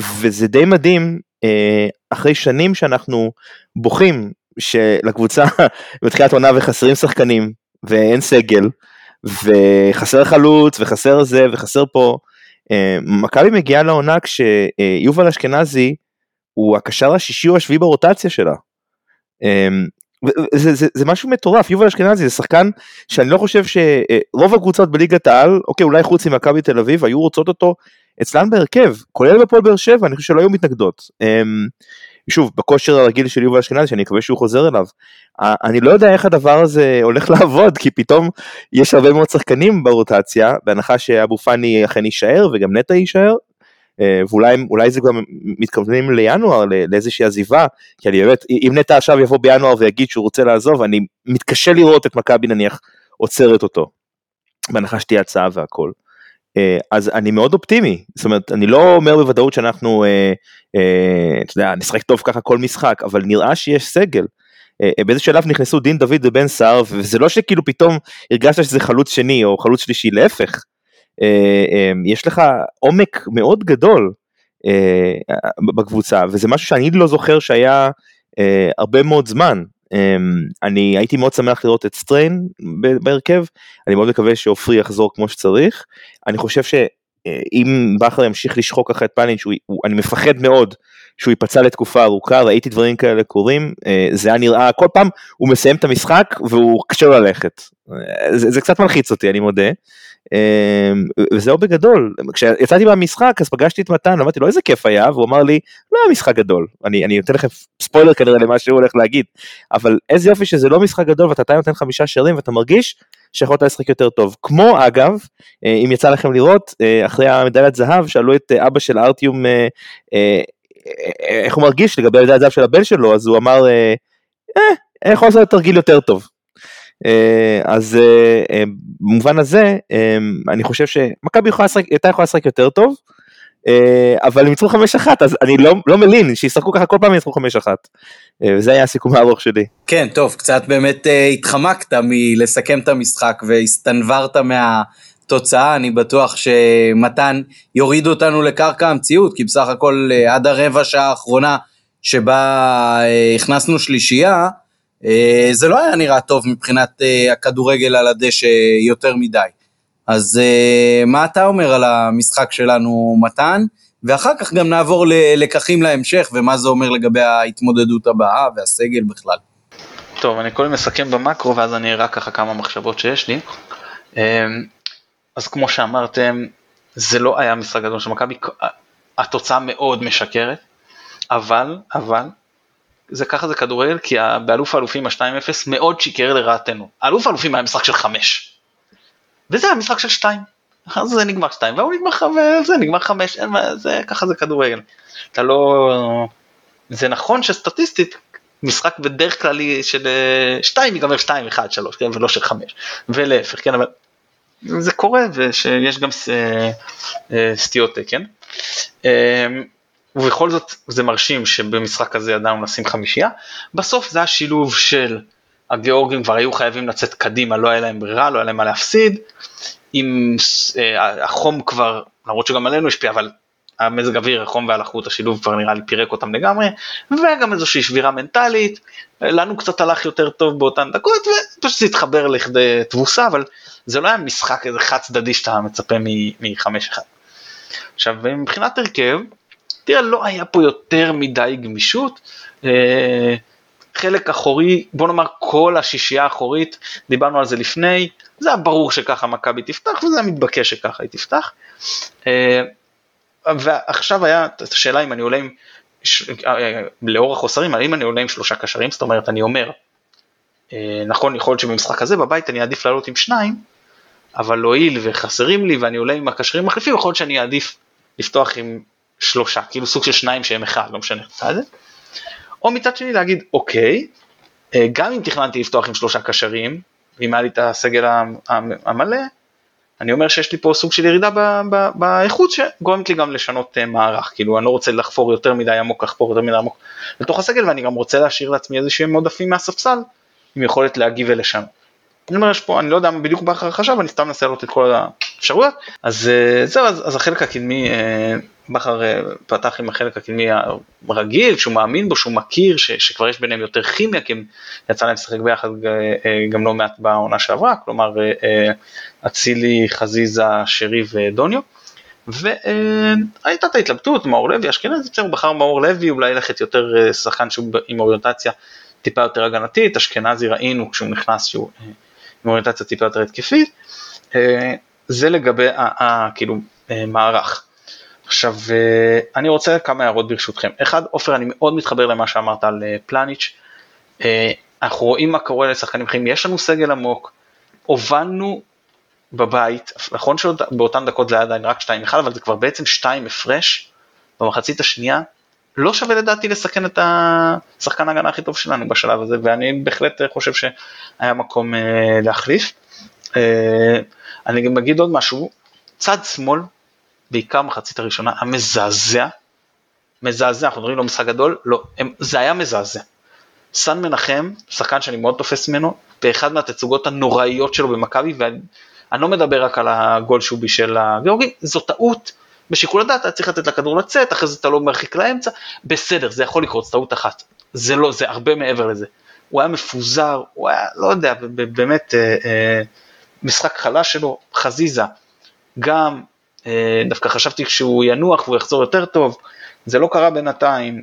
וזה די מדהים, אה, אחרי שנים שאנחנו בוכים שלקבוצה בתחילת עונה וחסרים שחקנים ואין סגל וחסר חלוץ וחסר זה וחסר פה. אה, מכבי מגיעה לעונה כשיובל אשכנזי הוא הקשר השישי או השביעי ברוטציה שלה. אה, זה, זה, זה משהו מטורף, יובל אשכנזי זה שחקן שאני לא חושב שרוב הקבוצות בליגת העל, אוקיי אולי חוץ ממכבי תל אביב, היו רוצות אותו אצלן בהרכב, כולל בפועל באר שבע, אני חושב שלא היו מתנגדות. שוב, בכושר הרגיל של יובל אשכנזי, שאני מקווה שהוא חוזר אליו. אני לא יודע איך הדבר הזה הולך לעבוד, כי פתאום יש הרבה מאוד שחקנים ברוטציה, בהנחה שאבו פאני אכן יישאר וגם נטע יישאר, אה, ואולי זה גם מתכוונים לינואר לאיזושהי עזיבה, כי אני באמת, אם נטע עכשיו יבוא בינואר ויגיד שהוא רוצה לעזוב, אני מתקשה לראות את מכבי נניח עוצרת אותו, בהנחה שתהיה הצעה והכל. אה, אז אני מאוד אופטימי, זאת אומרת, אני לא אומר בוודאות שאנחנו, אה, אה, אתה יודע, נשחק טוב ככה כל משחק, אבל נראה שיש סגל. אה, באיזה שלב נכנסו דין דוד ובן סער, וזה לא שכאילו פתאום הרגשת שזה חלוץ שני או חלוץ שלישי, להפך. אה, אה, יש לך עומק מאוד גדול אה, בקבוצה, וזה משהו שאני לא זוכר שהיה אה, הרבה מאוד זמן. אמ, אני הייתי מאוד שמח לראות את סטריין בהרכב, אני מאוד מקווה שעופרי יחזור כמו שצריך, אני חושב שאם בכר ימשיך לשחק אחרי פאנינג' אני מפחד מאוד שהוא ייפצע לתקופה ארוכה, ראיתי דברים כאלה קורים, אה, זה היה נראה, כל פעם הוא מסיים את המשחק והוא קשה ללכת, אה, זה, זה קצת מלחיץ אותי אני מודה, אמ, וזהו בגדול, כשיצאתי מהמשחק אז פגשתי את מתן, אמרתי לו איזה כיף היה, והוא אמר לי לא היה משחק גדול, אני, אני נותן לכם ספוילר כנראה למה שהוא הולך להגיד, אבל איזה יופי שזה לא משחק גדול ואתה נותן חמישה שערים ואתה מרגיש שיכולת לשחק יותר טוב. כמו אגב, אה, אם יצא לכם לראות, אה, אחרי המדליית זהב שאלו את אה, אבא של ארטיום איך הוא מרגיש לגבי המדליית זהב של הבן שלו, אז הוא אמר, אה, יכול לעשות תרגיל יותר טוב. אז במובן הזה אני חושב שמכבי הייתה יכולה לשחק יותר טוב. אבל הם ניצחו חמש אחת אז אני לא, לא מלין שישחקו ככה כל פעם ניצחו חמש אחת. וזה היה הסיכום הארוך שלי. כן טוב קצת באמת התחמקת מלסכם את המשחק והסתנוורת מהתוצאה אני בטוח שמתן יוריד אותנו לקרקע המציאות כי בסך הכל עד הרבע שעה האחרונה שבה הכנסנו שלישייה אה, זה לא היה נראה טוב מבחינת אה, הכדורגל על הדשא יותר מדי. אז אה, מה אתה אומר על המשחק שלנו, מתן? ואחר כך גם נעבור ללקחים להמשך, ומה זה אומר לגבי ההתמודדות הבאה והסגל בכלל. טוב, אני קודם מסכם במקרו, ואז אני אראה ככה כמה מחשבות שיש לי. אז כמו שאמרתם, זה לא היה משחק גדול של מכבי, התוצאה מאוד משקרת, אבל, אבל, זה ככה זה כדורגל, כי באלוף האלופים ה-2-0 מאוד שיקר לרעתנו. אלוף האלופים היה משחק של 5. וזה היה משחק של 2. אז זה נגמר 2, והוא נגמר 5, זה נגמר 5, אין מה, זה, ככה זה כדורגל. אתה לא... זה נכון שסטטיסטית, משחק בדרך כלל של 2 ייגמר 2, 1, 3, כן, ולא של 5. ולהפך, כן, אבל זה קורה, ושיש גם אה, אה, סטיות תקן. אה, ובכל זאת זה מרשים שבמשחק הזה ידענו לשים חמישייה. בסוף זה השילוב של הגיאורגים כבר היו חייבים לצאת קדימה, לא היה להם ברירה, לא היה להם מה להפסיד. עם אה, החום כבר, למרות שגם עלינו השפיע, אבל המזג אוויר, החום והלחות, השילוב כבר נראה לי פירק אותם לגמרי, וגם איזושהי שבירה מנטלית, לנו קצת הלך יותר טוב באותן דקות, ופשוט זה התחבר לכדי תבוסה, אבל זה לא היה משחק איזה חד צדדי שאתה מצפה מחמש אחד. עכשיו מבחינת הרכב, תראה, לא היה פה יותר מדי גמישות. אה, חלק אחורי, בוא נאמר כל השישייה האחורית, דיברנו על זה לפני, זה היה ברור שככה מכבי תפתח וזה היה מתבקש שככה היא תפתח. אה, ועכשיו היה את השאלה אם אני עולה עם, אה, לאור החוסרים, האם אני עולה עם שלושה קשרים, זאת אומרת אני אומר, נכון יכול להיות שבמשחק הזה בבית אני אעדיף לעלות עם שניים, אבל הואיל וחסרים לי ואני עולה עם הקשרים המחליפים, יכול להיות שאני אעדיף לפתוח עם שלושה, כאילו סוג של שניים שהם אחד, לא משנה. או מצד שני להגיד, אוקיי, אה, גם אם תכננתי לפתוח עם שלושה קשרים, ואם היה לי את הסגל המלא, אני אומר שיש לי פה סוג של ירידה באיכות שגורמת לי גם לשנות אה, מערך, כאילו אני לא רוצה לחפור יותר מדי עמוק, לחפור יותר מדי עמוק לתוך הסגל, ואני גם רוצה להשאיר לעצמי איזה שהם עודפים מהספסל, עם יכולת להגיב ולשנות. אני אומר, יש פה, אני לא יודע בדיוק בכר חשב, אני סתם מנסה לראות את כל האפשרויות, אז אה, זהו, אז, החלק הקדמי בכר אה, פתח עם החלק הקדמי הרגיל, שהוא מאמין בו, שהוא מכיר, ש, שכבר יש ביניהם יותר כימיה, כי הם יצא להם לשחק ביחד אה, גם לא מעט בעונה שעברה, כלומר אה, אצילי, חזיזה, שרי ודוניו. והייתה את ההתלבטות, מאור לוי, אשכנזי, בסדר, הוא בחר מאור לוי, אולי ללכת יותר שחקן שהוא עם אוריינטציה טיפה יותר הגנתית, אשכנזי ראינו כשהוא נכנס שהוא עם אוריינטציה טיפה יותר התקפית. זה לגבי כאילו מערך. עכשיו, אה, אני רוצה כמה הערות ברשותכם. אחד, עופר, אני מאוד מתחבר למה שאמרת על אה, פלניץ'. אה, אנחנו רואים מה קורה לשחקנים אחרים, יש לנו סגל עמוק, הובלנו בבית, נכון שבאותן דקות זה היה עדיין רק 2-1, אבל זה כבר בעצם 2 הפרש, במחצית השנייה לא שווה לדעתי לסכן את השחקן ההגנה הכי טוב שלנו בשלב הזה, ואני בהחלט חושב שהיה מקום אה, להחליף. אה, אני גם אגיד עוד משהו, צד שמאל, בעיקר מחצית הראשונה, המזעזע, מזעזע, אנחנו מדברים לא משחק גדול, לא, הם, זה היה מזעזע. סן מנחם, שחקן שאני מאוד תופס ממנו, באחד מהתצוגות הנוראיות שלו במכבי, ואני לא מדבר רק על הגול שהוא בישל לגיאורגי, זו טעות בשיקול הדעת אתה צריך לתת לכדור לצאת, אחרי זה אתה לא מרחיק לאמצע, בסדר, זה יכול לקרות, זו טעות אחת. זה לא, זה הרבה מעבר לזה. הוא היה מפוזר, הוא היה, לא יודע, באמת, אה, אה, משחק חלש שלו, חזיזה, גם, אה, דווקא חשבתי כשהוא ינוח והוא יחזור יותר טוב, זה לא קרה בינתיים,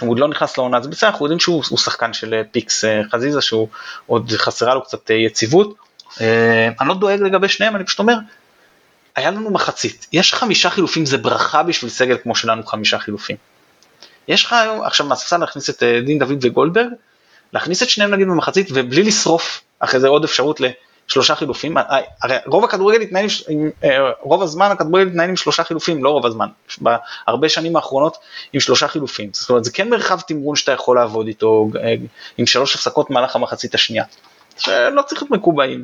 הוא עוד לא נכנס לעונה, אז בסדר, אנחנו יודעים שהוא שחקן של אה, פיקס אה, חזיזה, שהוא עוד חסרה לו קצת אה, יציבות. אני לא דואג לגבי שניהם, אני פשוט אומר, היה לנו מחצית, יש חמישה חילופים, זה ברכה בשביל סגל כמו שלנו חמישה חילופים. יש לך היום, עכשיו מהספסל להכניס את דין דוד וגולדברג, להכניס את שניהם נגיד במחצית ובלי לשרוף אחרי זה עוד אפשרות לשלושה חילופים, הרי רוב הכדורגל התנהל, רוב הזמן הכדורגל התנהל עם שלושה חילופים, לא רוב הזמן, בהרבה שנים האחרונות עם שלושה חילופים, זאת אומרת זה כן מרחב תמרון שאתה יכול לעבוד איתו עם שלוש הפסקות במהלך המחצית השנייה. שלא צריך להיות מקובעים,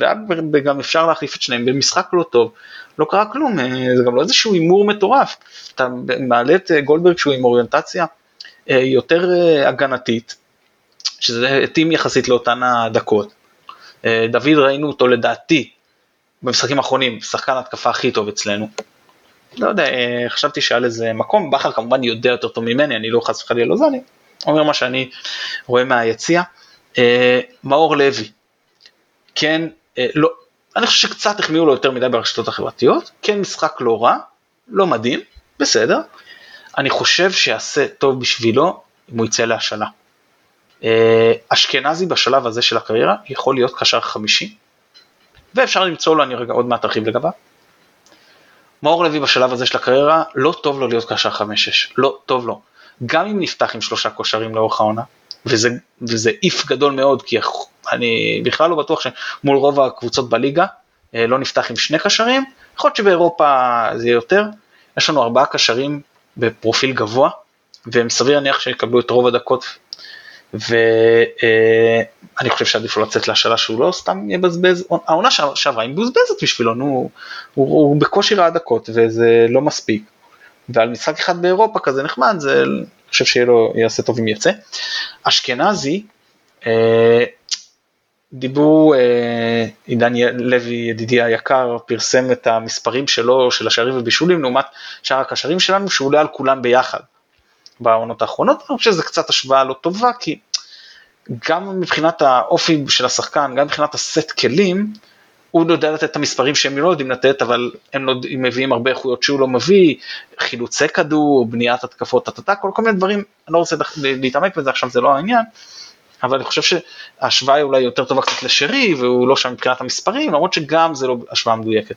וגם אפשר להחליף את שניהם במשחק לא טוב, לא קרה כלום, אה, זה גם לא איזשהו הימור מטורף, אתה מעלה את אה, גולדברג שהוא עם אוריינטציה אה, יותר הגנתית, שזה התאים יחסית לאותן הדקות. דוד ראינו אותו לדעתי במשחקים האחרונים, שחקן התקפה הכי טוב אצלנו. לא יודע, חשבתי שהיה לזה מקום, בכר כמובן יודע יותר טוב ממני, אני לא חס וחלילה לא זה, אני אומר מה שאני רואה מהיציע. מאור לוי, כן, לא, אני חושב שקצת החמיאו לו יותר מדי ברשתות החברתיות, כן משחק לא רע, לא מדהים, בסדר. אני חושב שיעשה טוב בשבילו אם הוא יצא להשאלה. אה, אשכנזי בשלב הזה של הקריירה יכול להיות קשר חמישי, ואפשר למצוא לו, אני רגע עוד מעט ארחיב לגביו. מאור לוי בשלב הזה של הקריירה, לא טוב לו להיות קשר חמש-שש, לא טוב לו. גם אם נפתח עם שלושה קושרים לאורך העונה, וזה, וזה איף גדול מאוד, כי אני בכלל לא בטוח שמול רוב הקבוצות בליגה אה, לא נפתח עם שני קשרים, יכול להיות שבאירופה זה יותר, יש לנו ארבעה קשרים בפרופיל גבוה, והם סביר להניח שיקבלו את רוב הדקות, ואני חושב שעדיף לו לצאת להשאלה שהוא לא סתם יבזבז, העונה שעברה היא מבוזבזת בשבילו, נו, הוא, הוא בקושי ראה דקות וזה לא מספיק, ועל משחק אחד באירופה כזה נחמד, זה, אני חושב שיהיה לו, יעשה טוב אם יצא. אשכנזי, אה, דיברו, אה, עידן לוי ידידי היקר פרסם את המספרים שלו, של השערים ובישולים, לעומת שאר הקשרים שלנו, שהוא עולה על כולם ביחד בעונות האחרונות, אני חושב שזו קצת השוואה לא טובה, כי גם מבחינת האופי של השחקן, גם מבחינת הסט כלים, הוא יודע לתת את המספרים שהם לא יודעים לתת, אבל הם, לא, הם מביאים הרבה איכויות שהוא לא מביא, חילוצי כדור, בניית התקפות, טטטה, כל, כל מיני דברים, אני לא רוצה להתעמק בזה עכשיו, זה לא העניין, אבל אני חושב שההשוואה היא אולי יותר טובה קצת לשרי, והוא לא שם מבחינת המספרים, למרות שגם זה לא השוואה מדויקת.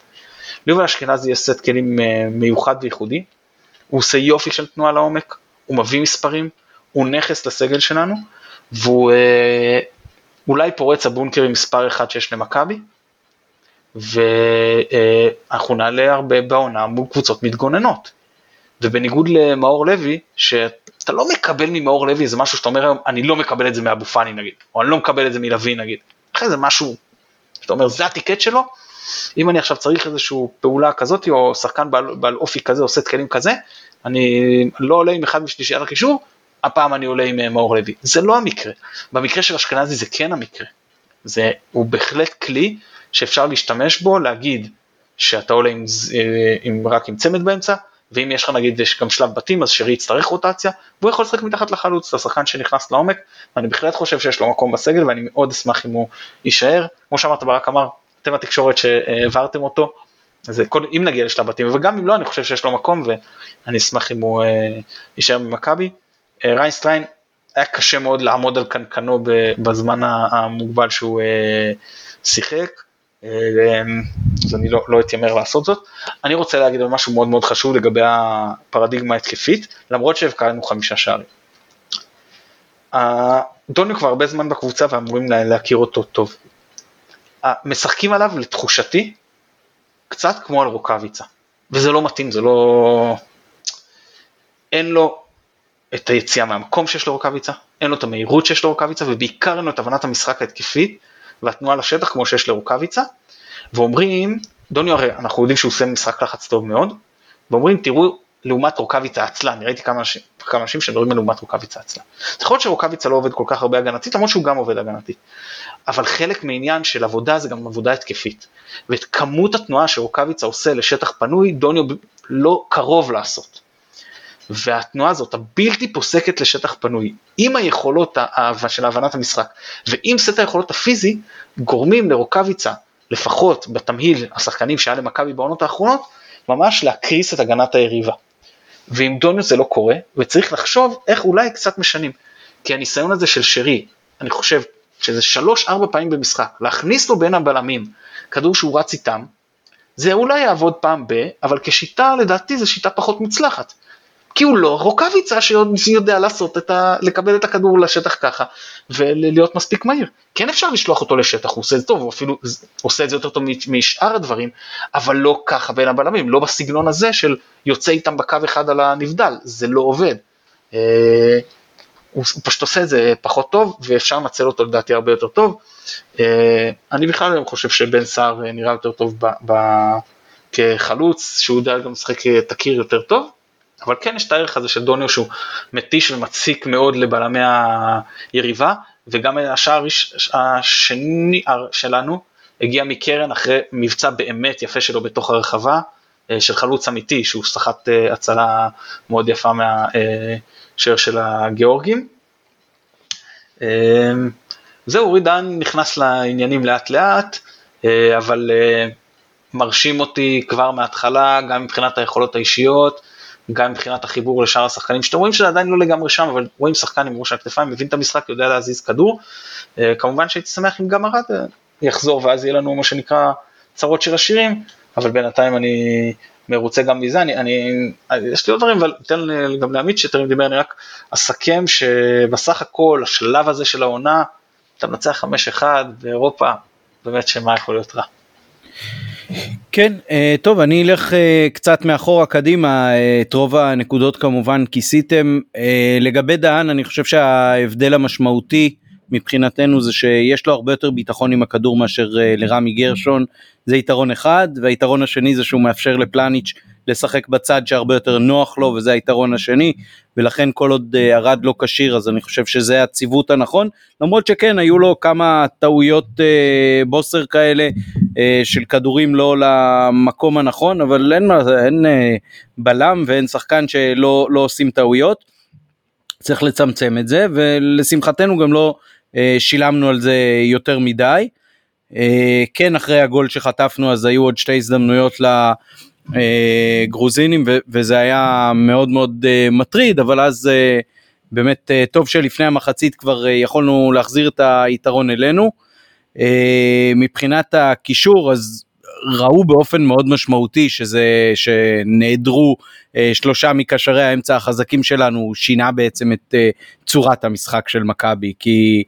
ליובל אשכנזי יש סט כלים אה, מיוחד וייחודי, הוא עושה יופי של תנועה לעומק, הוא מביא מספרים, הוא נכס לסגל שלנו, והוא אה, אולי פורץ הבונקר עם מספר אחד שיש למכבי, ואנחנו נעלה הרבה בעונה מול קבוצות מתגוננות. ובניגוד למאור לוי, שאתה לא מקבל ממאור לוי איזה משהו שאתה אומר היום, אני לא מקבל את זה מאבו פאני נגיד, או אני לא מקבל את זה מלוי נגיד. אחרי זה משהו, שאתה אומר, זה הטיקט שלו, אם אני עכשיו צריך איזושהי פעולה כזאת, או שחקן בעל, בעל אופי כזה, עושה תקנים כזה, אני לא עולה עם אחד משלישיית הקישור, הפעם אני עולה עם אה, מאור לוי. זה לא המקרה. במקרה של אשכנזי זה כן המקרה. זה, הוא בהחלט כלי שאפשר להשתמש בו, להגיד שאתה עולה עם, אה, עם, רק עם צמד באמצע, ואם יש לך נגיד יש גם שלב בתים אז שרי יצטרך רוטציה והוא יכול לשחק מתחת לחלוץ, לשחקן שנכנס לעומק ואני בהחלט חושב שיש לו מקום בסגל ואני מאוד אשמח אם הוא יישאר, כמו שאמרת ברק אמר, אתם התקשורת שהעברתם אותו, אז כל, אם נגיע לשלב בתים וגם אם לא אני חושב שיש לו מקום ואני אשמח אם הוא אה, יישאר במכבי. אה, ריינסטריין היה קשה מאוד לעמוד על קנקנו בזמן המוגבל שהוא אה, שיחק. אז אני לא, לא אתיימר לעשות זאת. אני רוצה להגיד על משהו מאוד מאוד חשוב לגבי הפרדיגמה ההתקפית, למרות שהבקענו חמישה שערים. דוניו כבר הרבה זמן בקבוצה ואמורים להכיר אותו טוב. משחקים עליו לתחושתי קצת כמו על רוקאביצה, וזה לא מתאים, זה לא... אין לו את היציאה מהמקום שיש לרוקאביצה, אין לו את המהירות שיש לרוקאביצה, ובעיקר אין לו את הבנת המשחק ההתקפית והתנועה לשטח כמו שיש לרוקאביצה, ואומרים, דוניו הרי אנחנו יודעים שהוא עושה משחק לחץ טוב מאוד, ואומרים תראו לעומת רוקאביצה עצלה, אני ראיתי כמה כמה אנשים שמדברים על לעומת רוקאביצה עצלה. זה יכול להיות שרוקאביצה לא עובד כל כך הרבה הגנתית, למרות שהוא גם עובד הגנתית. אבל חלק מעניין של עבודה זה גם עבודה התקפית. ואת כמות התנועה שרוקאביצה עושה לשטח פנוי, דוניו לא קרוב לעשות. והתנועה הזאת הבלתי פוסקת לשטח פנוי, עם היכולות של הבנת המשחק, ועם סט היכולות הפיזי, גורמים לרוקאביצה, לפחות בתמהיל השחקנים שהיה למכבי בעונות האחרונות, ממש להקריס את הגנת היריבה. ועם דוניו זה לא קורה, וצריך לחשוב איך אולי קצת משנים. כי הניסיון הזה של שרי, אני חושב שזה שלוש ארבע פעמים במשחק, להכניס לו בין הבלמים כדור שהוא רץ איתם, זה אולי יעבוד פעם ב, אבל כשיטה לדעתי זו שיטה פחות מוצלחת. כי הוא לא רוקאביצה שיודע לעשות את ה... לקבל את הכדור לשטח ככה ולהיות מספיק מהיר. כן אפשר לשלוח אותו לשטח, הוא עושה את זה טוב, הוא אפילו עושה את זה יותר טוב משאר הדברים, אבל לא ככה בין הבלמים, לא בסגנון הזה של יוצא איתם בקו אחד על הנבדל, זה לא עובד. אה, הוא, פשוט עושה את זה פחות טוב ואפשר לנצל אותו לדעתי הרבה יותר טוב. אה, אני בכלל היום חושב שבן סער אה, נראה יותר טוב ב, ב, כחלוץ, שהוא יודע גם לשחק תקיר יותר טוב. אבל כן יש את הערך הזה של דוניו שהוא מתיש ומציק מאוד לבלמי היריבה, וגם השער השני שלנו הגיע מקרן אחרי מבצע באמת יפה שלו בתוך הרחבה, אה, של חלוץ אמיתי, שהוא סחט אה, הצלה מאוד יפה מהשער של הגיאורגים. אה, זהו, אורי דן נכנס לעניינים לאט לאט, אבל מרשים אותי כבר מההתחלה, גם מבחינת היכולות האישיות, גם מבחינת החיבור לשאר השחקנים, שאתם רואים שזה עדיין לא לגמרי שם, אבל רואים שחקן עם ראש הכתפיים, מבין את המשחק, יודע להזיז כדור. אה, כמובן שהייתי שמח אם גם ארד אה, יחזור, ואז יהיה לנו מה שנקרא צרות של השירים, אבל בינתיים אני מרוצה גם מזה, אני, אני, יש לי עוד דברים, אבל ניתן גם לעמית שטרם דיבר, אני רק אסכם שבסך הכל, השלב הזה של העונה, אתה מנצח 5-1 באירופה, באמת שמה יכול להיות רע. כן, אה, טוב, אני אלך אה, קצת מאחורה קדימה, אה, את רוב הנקודות כמובן כיסיתם. לגבי דהן, אני חושב שההבדל המשמעותי מבחינתנו זה שיש לו הרבה יותר ביטחון עם הכדור מאשר לרמי גרשון, זה יתרון אחד, והיתרון השני זה שהוא מאפשר לפלניץ' לשחק בצד שהרבה יותר נוח לו וזה היתרון השני ולכן כל עוד ארד לא כשיר אז אני חושב שזה הציוות הנכון למרות שכן היו לו כמה טעויות אה, בוסר כאלה אה, של כדורים לא למקום הנכון אבל אין, אין אה, בלם ואין שחקן שלא לא עושים טעויות צריך לצמצם את זה ולשמחתנו גם לא אה, שילמנו על זה יותר מדי. אה, כן אחרי הגול שחטפנו אז היו עוד שתי הזדמנויות לגרוזינים וזה היה מאוד מאוד אה, מטריד אבל אז באמת טוב שלפני המחצית כבר יכולנו להחזיר את היתרון אלינו. מבחינת הקישור אז ראו באופן מאוד משמעותי שזה שנעדרו שלושה מקשרי האמצע החזקים שלנו שינה בעצם את צורת המשחק של מכבי כי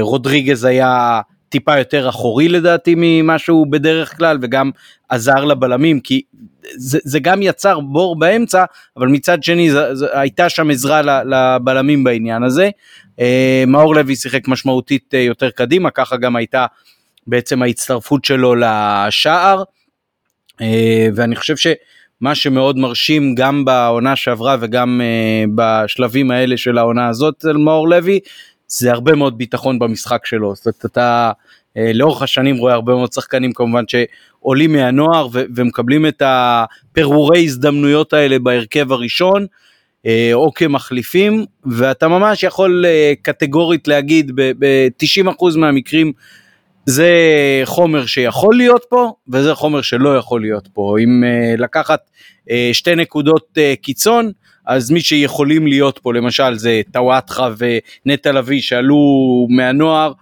רודריגז היה טיפה יותר אחורי לדעתי ממה שהוא בדרך כלל וגם עזר לבלמים כי זה, זה גם יצר בור באמצע אבל מצד שני זה, זה, הייתה שם עזרה לבלמים בעניין הזה. אה, מאור לוי שיחק משמעותית אה, יותר קדימה ככה גם הייתה בעצם ההצטרפות שלו לשער אה, ואני חושב שמה שמאוד מרשים גם בעונה שעברה וגם בשלבים האלה של העונה הזאת אל מאור לוי זה הרבה מאוד ביטחון במשחק שלו. זאת אומרת, אתה אה, לאורך השנים רואה הרבה מאוד שחקנים כמובן שעולים מהנוער ו- ומקבלים את הפירורי הזדמנויות האלה בהרכב הראשון. אה, או כמחליפים ואתה ממש יכול אה, קטגורית להגיד ב-90% מהמקרים זה חומר שיכול להיות פה וזה חומר שלא יכול להיות פה אם לקחת שתי נקודות קיצון אז מי שיכולים להיות פה למשל זה טוואטחה ונטע לביא שעלו מהנוער,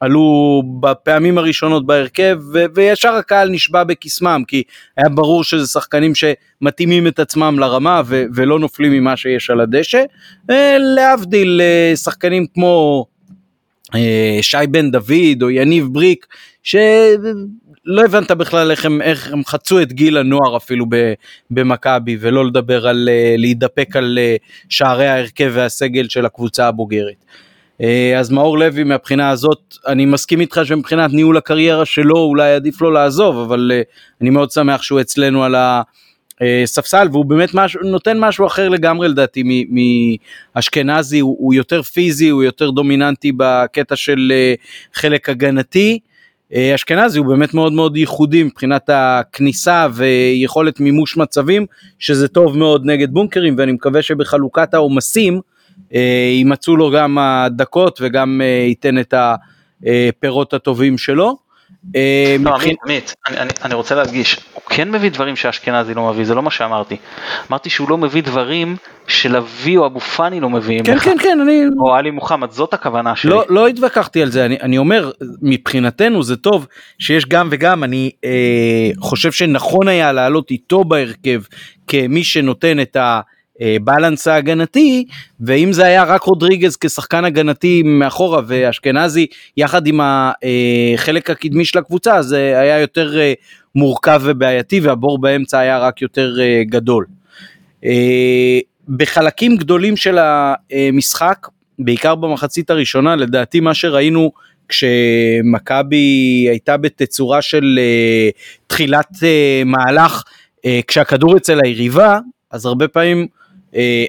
עלו בפעמים הראשונות בהרכב ו- וישר הקהל נשבע בקסמם כי היה ברור שזה שחקנים שמתאימים את עצמם לרמה ו- ולא נופלים ממה שיש על הדשא, אה, להבדיל אה, שחקנים כמו אה, שי בן דוד או יניב בריק ש... לא הבנת בכלל איך הם, איך הם חצו את גיל הנוער אפילו במכבי, ולא לדבר על אה, להידפק על אה, שערי ההרכב והסגל של הקבוצה הבוגרת. אה, אז מאור לוי מהבחינה הזאת, אני מסכים איתך שמבחינת ניהול הקריירה שלו אולי עדיף לו לעזוב, אבל אני מאוד שמח שהוא אצלנו על הספסל, והוא באמת משהו, נותן משהו אחר לגמרי לדעתי מאשכנזי, הוא, הוא יותר פיזי, הוא יותר דומיננטי בקטע של חלק הגנתי. אה, אשכנזי הוא באמת מאוד מאוד ייחודי מבחינת הכניסה ויכולת מימוש מצבים, שזה טוב מאוד נגד בונקרים, ואני מקווה שבחלוקת העומסים, אה, יימצאו לו גם הדקות וגם אה, ייתן את הפירות הטובים שלו. אה, לא, עמית, עמית, אני, רוצה להדגיש, הוא כן מביא דברים שאשכנזי לא מביא, זה לא מה שאמרתי. אמרתי שהוא לא מביא דברים שלוי או אבו פאני לא מביאים כן לך, כן כן אני או עלי מוחמד, זאת הכוונה שלי. לא, לא התווכחתי על זה, אני, אני אומר, מבחינתנו זה טוב שיש גם וגם, אני אה, חושב שנכון היה לעלות איתו בהרכב כמי שנותן את הבלנס ההגנתי, ואם זה היה רק רודריגז כשחקן הגנתי מאחורה ואשכנזי יחד עם החלק הקדמי של הקבוצה, אז אה, היה יותר אה, מורכב ובעייתי והבור באמצע היה רק יותר אה, גדול. אה, בחלקים גדולים של המשחק, בעיקר במחצית הראשונה, לדעתי מה שראינו כשמכבי הייתה בתצורה של אה, תחילת אה, מהלך, אה, כשהכדור אצל היריבה, אז הרבה פעמים אה,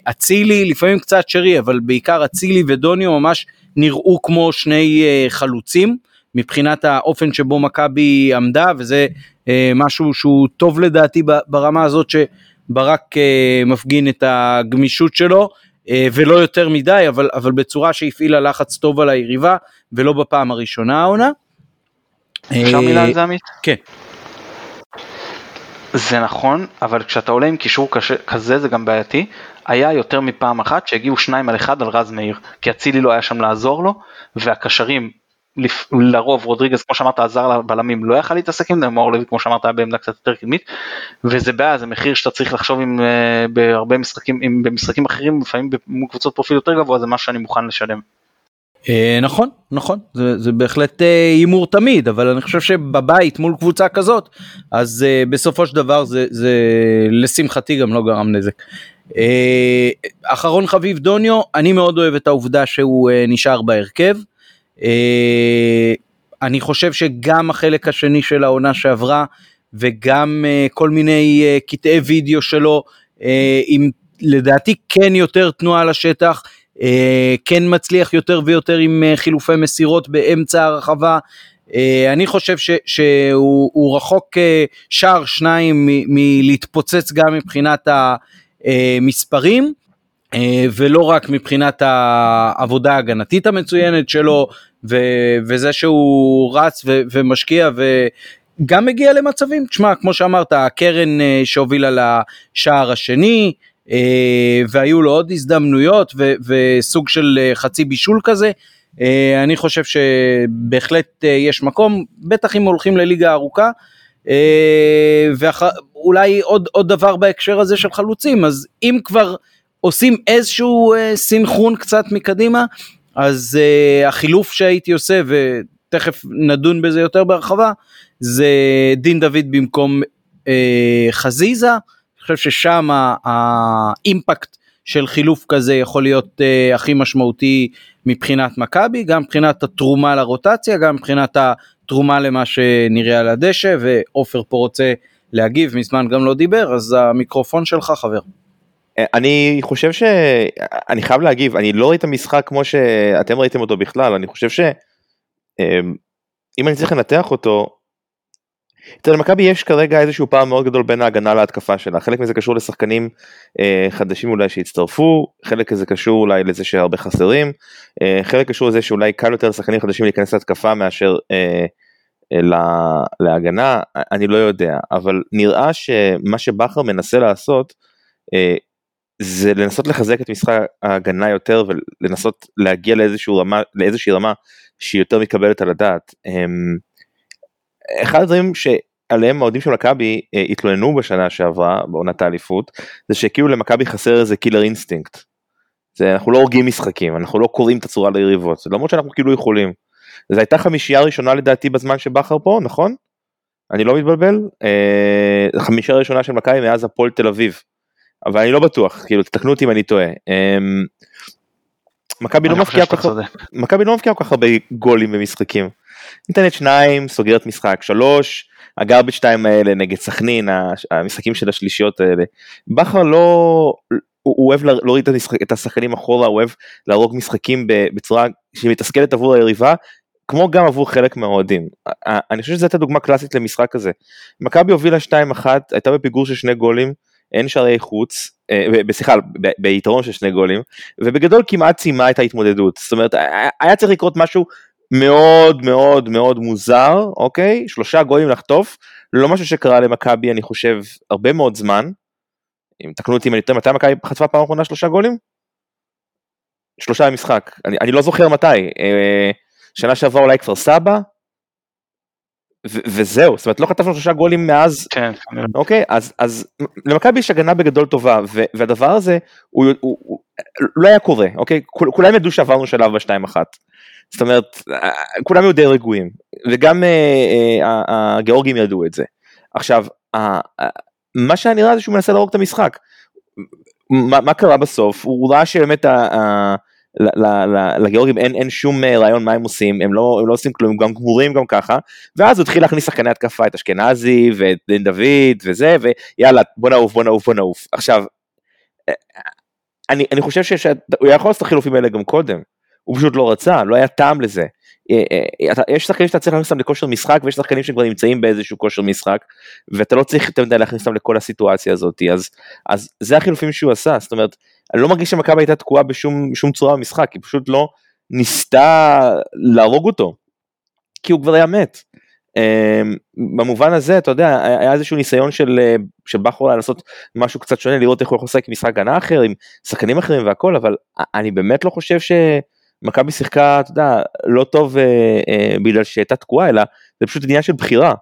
אצילי, לפעמים קצת שרי, אבל בעיקר אצילי ודוניו ממש נראו כמו שני אה, חלוצים. מבחינת האופן שבו מכבי עמדה וזה אה, משהו שהוא טוב לדעתי ברמה הזאת שברק אה, מפגין את הגמישות שלו אה, ולא יותר מדי אבל, אבל בצורה שהפעילה לחץ טוב על היריבה ולא בפעם הראשונה העונה. אפשר אה, מילה על זה עמית? כן. זה נכון, אבל כשאתה עולה עם קישור קשה, כזה זה גם בעייתי. היה יותר מפעם אחת שהגיעו שניים על אחד על רז מאיר, כי אצילי לא היה שם לעזור לו, והקשרים, לפ- לרוב רודריגז כמו שאמרת עזר לבלמים, לא יכל להתעסק עם זה, מאור לוי כמו שאמרת היה בעמדה קצת יותר קדמית, וזה בעיה, זה מחיר שאתה צריך לחשוב עם, אה, בהרבה משחקים, עם, במשחקים אחרים, לפעמים מול קבוצות פרופיל יותר גבוה, זה מה שאני מוכן לשלם. אה, נכון נכון זה, זה בהחלט אה, הימור תמיד אבל אני חושב שבבית מול קבוצה כזאת אז בסופו של דבר זה, זה לשמחתי גם לא גרם נזק. אה, אחרון חביב דוניו אני מאוד אוהב את העובדה שהוא אה, נשאר בהרכב. אה, אני חושב שגם החלק השני של העונה שעברה וגם כל מיני קטעי וידאו שלו עם לדעתי כן יותר תנועה לשטח. כן מצליח יותר ויותר עם חילופי מסירות באמצע הרחבה. אני חושב ש, שהוא הוא רחוק שער שניים מלהתפוצץ גם מבחינת המספרים. אה, ולא רק מבחינת העבודה ההגנתית המצוינת שלו ו- וזה שהוא רץ ו- ומשקיע וגם מגיע למצבים, תשמע כמו שאמרת הקרן אה, שהובילה לשער השני אה, והיו לו עוד הזדמנויות ו- וסוג של אה, חצי בישול כזה. אה, אני חושב שבהחלט אה, יש מקום, בטח אם הולכים לליגה ארוכה. ואולי עוד, עוד דבר בהקשר הזה של חלוצים, אז אם כבר עושים איזשהו אה, סינכרון קצת מקדימה, אז אה, החילוף שהייתי עושה, ותכף נדון בזה יותר בהרחבה, זה דין דוד במקום אה, חזיזה. אני חושב ששם האימפקט של חילוף כזה יכול להיות אה, הכי משמעותי מבחינת מכבי, גם מבחינת התרומה לרוטציה, גם מבחינת התרומה למה שנראה על הדשא, ועופר פה רוצה להגיב, מזמן גם לא דיבר, אז המיקרופון שלך חבר. אני חושב שאני חייב להגיב אני לא רואה את המשחק כמו שאתם ראיתם אותו בכלל אני חושב שאם אני צריך לנתח אותו. אצל מכבי יש כרגע איזשהו פער מאוד גדול בין ההגנה להתקפה שלה חלק מזה קשור לשחקנים אה, חדשים אולי שהצטרפו חלק מזה קשור אולי לזה שהרבה חסרים אה, חלק קשור לזה שאולי קל יותר לשחקנים חדשים להיכנס להתקפה מאשר אה, אה, לה, להגנה אני לא יודע אבל נראה שמה שבכר מנסה לעשות אה, זה לנסות לחזק את משחק ההגנה יותר ולנסות להגיע רמה, לאיזושהי רמה שהיא יותר מתקבלת על הדעת. אמ, אחד הדברים שעליהם האוהדים של מכבי אה, התלוננו בשנה שעברה בעונת האליפות זה שכאילו למכבי חסר איזה killer instinct. זה אנחנו לא הורגים משחקים אנחנו לא קורעים את הצורה ליריבות למרות שאנחנו כאילו יכולים. זו הייתה חמישייה ראשונה לדעתי בזמן שבכר פה נכון? אני לא מתבלבל, אה, חמישה ראשונה של מכבי מאז הפועל תל אביב, אבל אני לא בטוח, כאילו תתקנו אותי אם אני טועה. אה, מכבי לא מבקיעה שאתה כל כך. מכבי לא מבקיעה כל כך הרבה גולים במשחקים. נותנת שניים, סוגרת משחק שלוש, הגרביץ' שתיים האלה נגד סכנין, המשחקים של השלישיות האלה. בכר לא, הוא הוא אוהב לה- להוריד את המשחק- את השחקנים אחורה, הוא אוהב להרוג משחקים בצורה שמתסכלת עבור היריבה, כמו גם עבור חלק מהאוהדים. ה- ה- אני חושב שזו הייתה דוגמה קלאסית למשחק הזה. מכבי הובילה 2-1, הייתה בפיגור של שני גולים, אין שערי חוץ, אה, סליחה, ביתרון של שני גולים, ובגדול כמעט סיימה את ההתמודדות. זאת אומרת, היה צריך לקרות משהו מאוד מאוד מאוד מוזר, אוקיי? שלושה גולים לחטוף, לא משהו שקרה למכבי, אני חושב, הרבה מאוד זמן. אם תקנו אותי אם אני טועה, מתי מכבי חטפה פעם אחרונה שלושה גולים? שלושה במשחק. אני, אני לא זוכר מתי. אה, שנה שעברה אולי כפר סבא? ו- וזהו, זאת אומרת לא חטפנו שלושה גולים מאז כן, אוקיי אז אז למכבי יש הגנה בגדול טובה ו- והדבר הזה הוא, הוא, הוא לא היה קורה אוקיי כול, כולם ידעו שעברנו שלב בשתיים אחת. זאת אומרת אה, כולם היו די רגועים וגם אה, אה, הגיאורגים ידעו את זה. עכשיו אה, אה, מה שהיה נראה זה שהוא מנסה להרוג את המשחק. מה, מה קרה בסוף הוא ראה שבאמת ה- ה- לגיאורגים אין, אין שום אה, רעיון מה הם עושים הם לא, הם לא עושים כלום הם גם גמורים גם ככה ואז הוא התחיל להכניס שחקני התקפה את אשכנזי ואת בן דוד וזה ויאללה בוא נעוף בוא נעוף בוא נעוף. עכשיו אה, אני, אני חושב שהוא יכול לעשות את החילופים האלה גם קודם. הוא פשוט לא רצה לא היה טעם לזה יש שחקנים שאתה צריך להכניס אותם לכושר משחק ויש שחקנים שכבר נמצאים באיזשהו כושר משחק ואתה לא צריך יותר מדי להכניס אותם לכל הסיטואציה הזאת אז אז זה החילופים שהוא עשה זאת אומרת אני לא מרגיש שמכבי הייתה תקועה בשום שום צורה במשחק היא פשוט לא ניסתה להרוג אותו כי הוא כבר היה מת. אמ, במובן הזה אתה יודע היה איזשהו ניסיון של אה, של בכר לעשות משהו קצת שונה לראות איך הוא יכול לשחק משחק הגנה אחר עם שחקנים אחרים והכל אבל אני באמת לא חושב שמכבי שיחקה אתה יודע לא טוב אה, אה, בגלל שהייתה תקועה אלא זה פשוט עניין של בחירה.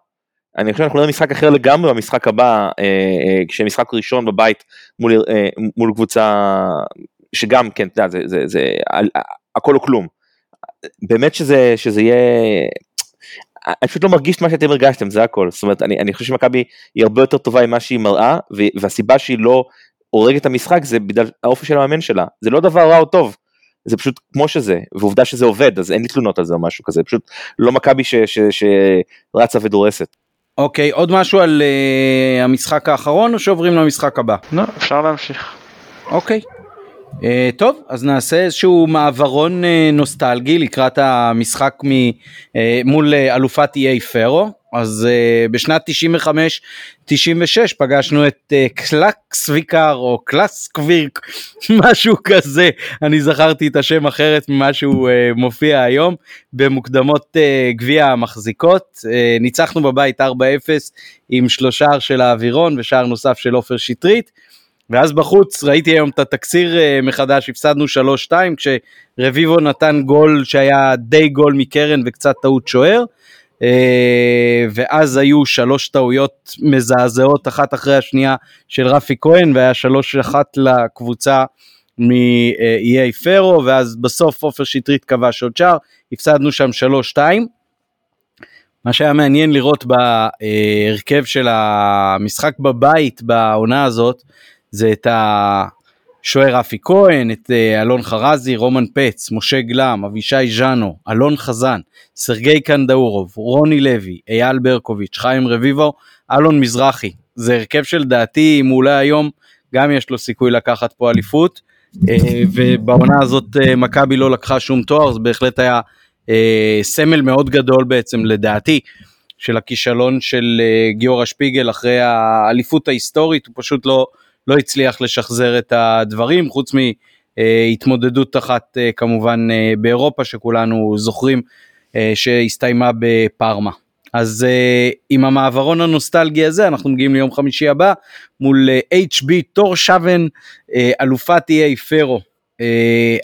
אני חושב שאנחנו נראה משחק אחר לגמרי במשחק הבא אה, אה, כשמשחק ראשון בבית מול אה, מול קבוצה שגם כן אתה יודע, זה, זה, זה, זה הכל או כלום. באמת שזה שזה יהיה אני פשוט לא מרגיש את מה שאתם הרגשתם זה הכל זאת אומרת אני, אני חושב שמכבי היא הרבה יותר טובה ממה שהיא מראה והסיבה שהיא לא הורגת את המשחק זה בגלל האופי של המאמן שלה זה לא דבר רע או טוב זה פשוט כמו שזה ועובדה שזה עובד אז אין לי תלונות על זה או משהו כזה פשוט לא מכבי ש- ש- שרצה ודורסת. אוקיי עוד משהו על uh, המשחק האחרון או שעוברים למשחק הבא? לא, אפשר להמשיך. אוקיי. Uh, טוב אז נעשה איזשהו מעברון uh, נוסטלגי לקראת המשחק מ, uh, מול uh, אלופת איי פרו. אז uh, בשנת 95-96 פגשנו את uh, קלקסוויקר או קלאסקווירק משהו כזה. אני זכרתי את השם אחרת ממה שהוא uh, מופיע היום במוקדמות uh, גביע המחזיקות. uh, ניצחנו בבית 4-0 עם שלושה של האווירון ושער נוסף של עופר שטרית. ואז בחוץ ראיתי היום את התקציר אה, מחדש, הפסדנו 3-2 כשרביבו נתן גול שהיה די גול מקרן וקצת טעות שוער. אה, ואז היו שלוש טעויות מזעזעות אחת אחרי השנייה של רפי כהן והיה שלוש אחת לקבוצה מאיי פרו ואז בסוף עופר שטרית כבש עוד שער, הפסדנו שם 3-2. מה שהיה מעניין לראות בהרכב של המשחק בבית בעונה הזאת זה את השוער רפי כהן, את אה, אלון חרזי, רומן פץ, משה גלם, אבישי ז'אנו, אלון חזן, סרגי קנדאורוב, רוני לוי, אייל ברקוביץ', חיים רביבו, אלון מזרחי. זה הרכב שלדעתי אם אולי היום גם יש לו סיכוי לקחת פה אליפות. אה, ובעונה הזאת אה, מכבי לא לקחה שום תואר, זה בהחלט היה סמל מאוד גדול בעצם לדעתי של הכישלון של גיורא שפיגל אחרי האליפות ההיסטורית, הוא פשוט לא, לא הצליח לשחזר את הדברים, חוץ מהתמודדות אחת אה, כמובן אה, באירופה שכולנו זוכרים אה, שהסתיימה בפארמה. אז עם המעברון הנוסטלגי הזה אנחנו מגיעים ליום חמישי הבא מול HB טורשבן uh, אלופת EA פרו. Uh,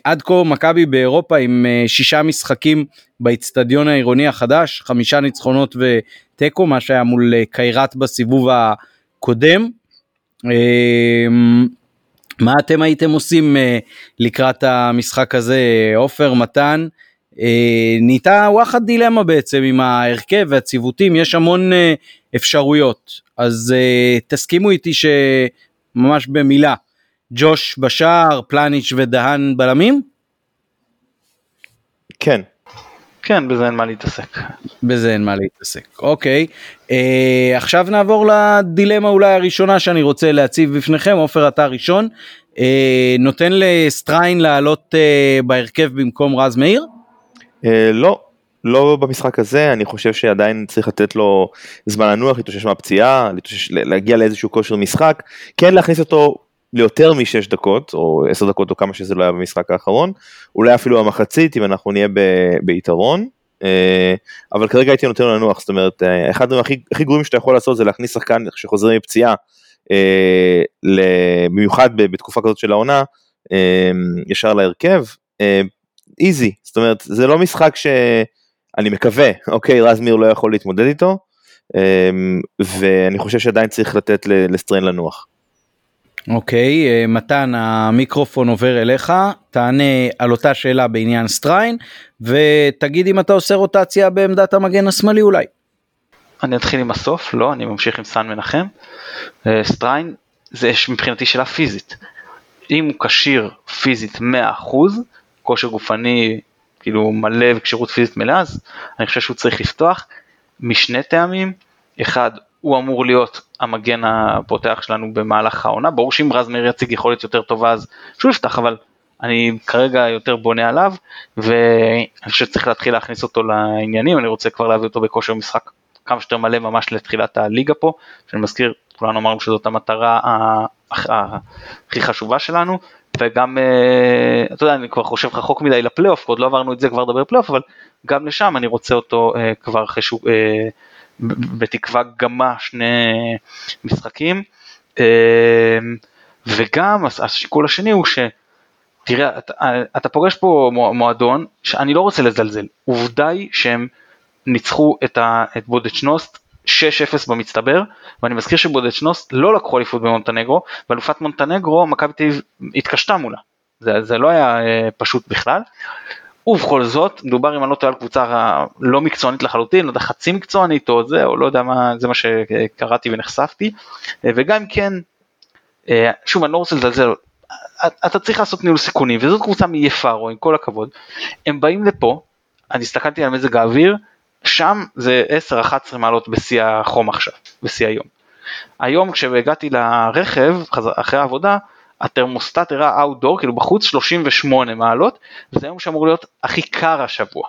עד כה מכבי באירופה עם uh, שישה משחקים באיצטדיון העירוני החדש, חמישה ניצחונות ותיקו, מה שהיה מול uh, קיירת בסיבוב הקודם. Uh, מה אתם הייתם עושים uh, לקראת המשחק הזה, עופר, מתן? Uh, נהייתה וואחד דילמה בעצם עם ההרכב והציוותים, יש המון uh, אפשרויות. אז תסכימו איתי שממש במילה, ג'וש בשער, פלניץ' ודהן בלמים? כן. כן, בזה אין מה להתעסק. בזה אין מה להתעסק. אוקיי, אה, עכשיו נעבור לדילמה אולי הראשונה שאני רוצה להציב בפניכם, עופר אתה ראשון. אה, נותן לסטריין לעלות אה, בהרכב במקום רז מאיר? אה, לא, לא במשחק הזה, אני חושב שעדיין צריך לתת לו זמן לנוח, להתאושש מהפציעה, להתאושש, להגיע לאיזשהו כושר משחק, כן להכניס אותו ליותר משש דקות, או עשר דקות או כמה שזה לא היה במשחק האחרון, אולי אפילו המחצית אם אנחנו נהיה ב, ביתרון, אה, אבל כרגע הייתי נותן לו לנוח, זאת אומרת, אה, אחד הדברים הכי, הכי גרועים שאתה יכול לעשות זה להכניס שחקן שחוזר מפציעה, במיוחד בתקופה כזאת של העונה, ישר להרכב, איזי, זאת אומרת, זה לא משחק ש... אני מקווה, אוקיי, רז מיר לא יכול להתמודד איתו, ואני חושב שעדיין צריך לתת לסטריין לנוח. אוקיי, אה, מתן, המיקרופון עובר אליך, תענה על אותה שאלה בעניין סטריין, ותגיד אם אתה עושה רוטציה בעמדת המגן השמאלי אולי. אני אתחיל עם הסוף, לא, אני ממשיך עם סאן מנחם. אה, סטריין זה מבחינתי שאלה פיזית. אם הוא כשיר פיזית 100%, כושר גופני כאילו מלא וכשירות פיזית מלאה, אז אני חושב שהוא צריך לפתוח משני טעמים, אחד, הוא אמור להיות המגן הפותח שלנו במהלך העונה, ברור שאם רז מאיר יציג יכולת יותר טובה אז שהוא יפתח, אבל אני כרגע יותר בונה עליו, ואני חושב שצריך להתחיל להכניס אותו לעניינים, אני רוצה כבר להביא אותו בכושר משחק כמה שיותר מלא ממש לתחילת הליגה פה, שאני מזכיר, כולנו אמרנו שזאת המטרה הכי חשובה שלנו, וגם, אה, אתה יודע, אני כבר חושב רחוק מדי לפלייאוף, עוד לא עברנו את זה כבר לדבר פלייאוף, אבל גם לשם אני רוצה אותו אה, כבר אחרי שהוא, אה, בתקווה גמה שני משחקים. וגם השיקול השני הוא ש... תראה, אתה, אתה פוגש פה מועדון שאני לא רוצה לזלזל, עובדה היא שהם ניצחו את, את בודדשנוסט 6-0 במצטבר, ואני מזכיר שבודדשנוסט לא לקחו אליפות במונטנגרו, ואלופת מונטנגרו, מכבי תל אביב התקשתה מולה. זה, זה לא היה אה, פשוט בכלל. ובכל זאת, מדובר אם אני לא טועה על קבוצה לא מקצוענית לחלוטין, לא יודע, חצי מקצוענית או זה, או לא יודע מה, זה מה שקראתי ונחשפתי. אה, וגם כן, אה, שוב, אני לא רוצה לזלזל, אתה צריך לעשות ניהול סיכונים, וזאת קבוצה מיפארו, עם כל הכבוד. הם באים לפה, אני הסתכלתי על מזג האוויר, שם זה 10-11 מעלות בשיא החום עכשיו, בשיא היום. היום כשהגעתי לרכב, אחרי העבודה, התרמוסטט הראה אאוטדור, כאילו בחוץ 38 מעלות, וזה היום שאמור להיות הכי קר השבוע.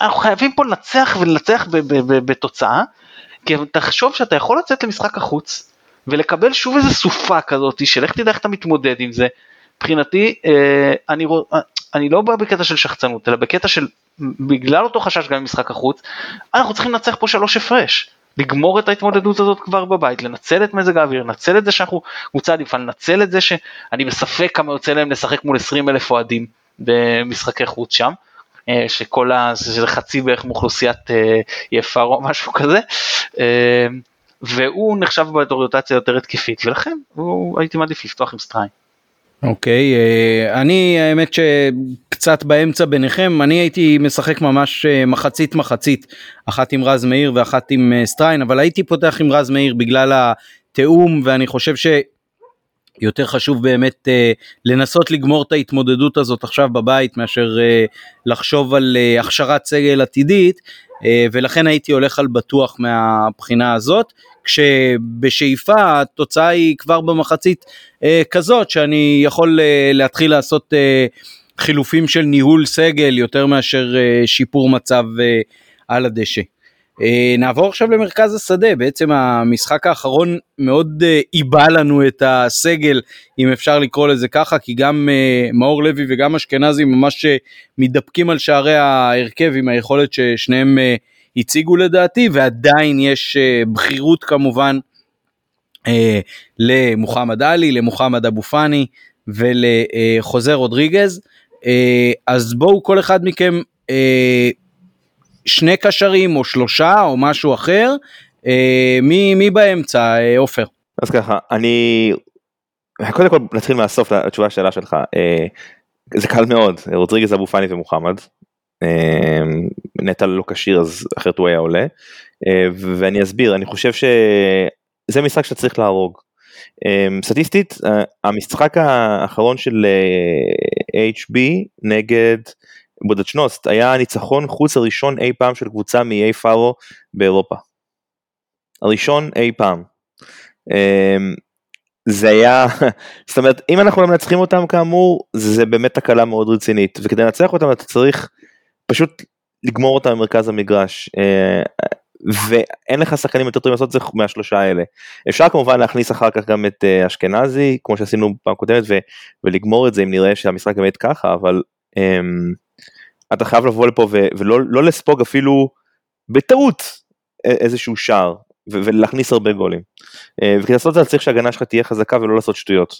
אנחנו חייבים פה לנצח ולנצח בתוצאה, כי תחשוב שאתה יכול לצאת למשחק החוץ, ולקבל שוב איזה סופה כזאת, של איך תדע איך אתה מתמודד עם זה. מבחינתי, אה, אני, אני לא בא בקטע של שחצנות, אלא בקטע של בגלל אותו חשש גם במשחק החוץ, אנחנו צריכים לנצח פה שלוש הפרש. לגמור את ההתמודדות הזאת כבר בבית, לנצל את מזג האוויר, לנצל את זה שאנחנו קבוצה עדיפה, לנצל את זה שאני בספק כמה יוצא להם לשחק מול 20 אלף אוהדים במשחקי חוץ שם, אה, שכל ה... שזה חצי בערך מאוכלוסיית אה, יפר או משהו כזה, אה, והוא נחשב באוריינטציה יותר התקפית, ולכן הוא הייתי מעדיף לפתוח עם סטריין. אוקיי, okay, אני האמת שקצת באמצע ביניכם, אני הייתי משחק ממש אה, מחצית מחצית, אחת עם רז מאיר ואחת עם אה, סטריין, אבל הייתי פותח עם רז מאיר בגלל התיאום, ואני חושב שיותר חשוב באמת uh, לנסות לגמור את ההתמודדות הזאת עכשיו בבית מאשר לחשוב על הכשרת סגל עתידית ולכן הייתי הולך על בטוח מהבחינה הזאת כשבשאיפה התוצאה היא כבר במחצית אה, כזאת שאני יכול אה, להתחיל לעשות אה, חילופים של ניהול סגל יותר מאשר אה, שיפור מצב אה, על הדשא. אה, נעבור עכשיו למרכז השדה, בעצם המשחק האחרון מאוד איבא לנו את הסגל, אם אפשר לקרוא לזה ככה, כי גם מאור לוי וגם אשכנזי ממש מתדפקים על שערי ההרכב עם היכולת ששניהם הציגו לדעתי, ועדיין יש בכירות כמובן למוחמד עלי, למוחמד אבו פאני ולחוזה רודריגז. אה, אז בואו כל אחד מכם שני קשרים או שלושה או משהו אחר, מי, מי באמצע, עופר? אז ככה, אני... קודם כל נתחיל מהסוף לתשובה לשאלה שלך. זה קל מאוד, רודריגז אבו פאני ומוחמד, נטע לא כשיר אז אחרת הוא היה עולה. אה, ואני אסביר, אני חושב שזה משחק שאתה צריך להרוג. אה, סטטיסטית, אה, המשחק האחרון של אה, HB נגד בודדשנוסט היה הניצחון חוץ הראשון אי פעם של קבוצה מאי פארו באירופה. הראשון אי פעם. אה, זה היה, זאת אומרת, אם אנחנו לא מנצחים אותם כאמור, זה באמת תקלה מאוד רצינית, וכדי לנצח אותם אתה צריך פשוט לגמור אותם במרכז המגרש. ואין לך שחקנים יותר טובים לעשות את זה מהשלושה האלה. אפשר כמובן להכניס אחר כך גם את אה, אשכנזי, כמו שעשינו פעם קודמת, ו- ולגמור את זה אם נראה שהמשחק באמת ככה, אבל אמ, אתה חייב לבוא לפה ו- ולא לא לספוג אפילו בטעות איזשהו שער, ו- ולהכניס הרבה גולים. אה, וכדי לעשות את זה צריך שההגנה שלך תהיה חזקה ולא לעשות שטויות.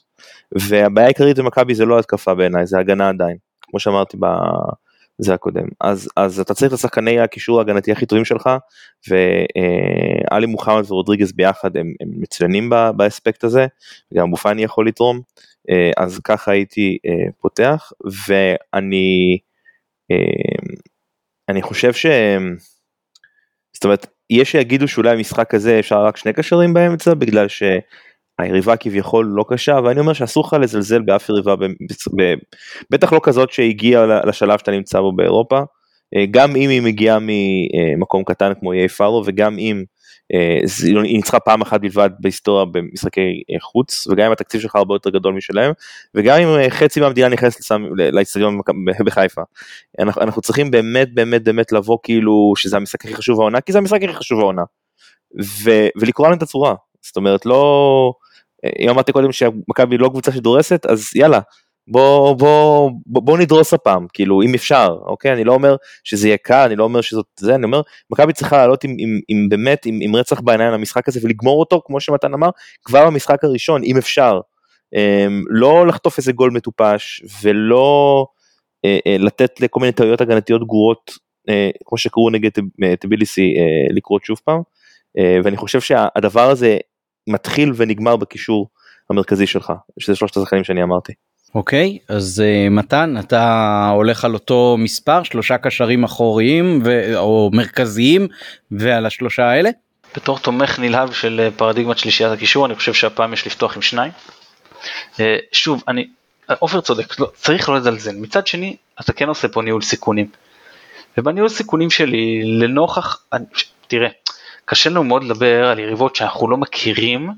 והבעיה העיקרית במכבי זה לא התקפה בעיניי, זה הגנה עדיין, כמו שאמרתי בזה הקודם. אז, אז אתה צריך את השחקני הקישור ההגנתי הכי טובים שלך, ועלי מוחמד ורודריגז ביחד הם, הם מצוינים באספקט הזה, וגם אבו פאני יכול לתרום, אה, אז ככה הייתי אה, פותח, ואני אה, אני חושב ש... זאת אומרת, יש שיגידו שאולי המשחק הזה אפשר רק שני קשרים באמצע, בגלל שהיריבה כביכול לא קשה, ואני אומר שאסור לך לזלזל באף יריבה, בטח לא כזאת שהגיעה לשלב שאתה נמצא בו באירופה, אה, גם אם היא מגיעה ממקום קטן כמו איי פארו, וגם אם אה, היא ניצחה פעם אחת בלבד בהיסטוריה במשחקי אה, חוץ, וגם אם התקציב שלך הרבה יותר גדול משלהם, וגם אם חצי מהמדינה נכנסת לאצטדיון בחיפה. אנחנו, אנחנו צריכים באמת באמת באמת לבוא כאילו שזה המשחק הכי חשוב העונה, כי זה המשחק הכי חשוב העונה. ולקרוא להם את הצורה. זאת אומרת, לא... אם אמרתי קודם שמכבי לא קבוצה שדורסת, אז יאללה, בוא, בוא, בוא, בוא נדרוס הפעם, כאילו, אם אפשר, אוקיי? אני לא אומר שזה יהיה קל, אני לא אומר שזאת זה, אני אומר, מכבי צריכה לעלות עם, עם, עם באמת, עם, עם רצח בעיניים למשחק הזה ולגמור אותו, כמו שמתן אמר, כבר במשחק הראשון, אם אפשר. אמ, לא לחטוף איזה גול מטופש, ולא אה, אה, לתת לכל מיני טעויות הגנתיות גרועות, אה, כמו שקרו נגד טביליסי, לקרות שוב פעם. ואני חושב שהדבר הזה מתחיל ונגמר בקישור המרכזי שלך, שזה שלושת השחקנים שאני אמרתי. אוקיי אז uh, מתן אתה הולך על אותו מספר שלושה קשרים אחוריים ו... או מרכזיים ועל השלושה האלה. בתור תומך נלהב של אה, פרדיגמת שלישיית הקישור, אני חושב שהפעם יש לפתוח עם שניים. אה, שוב, אני, עופר צודק, לא, צריך לא לזלזל. מצד שני, אתה כן עושה פה ניהול סיכונים. ובניהול סיכונים שלי, לנוכח, אני, תראה, קשה לנו מאוד לדבר על יריבות שאנחנו לא מכירים,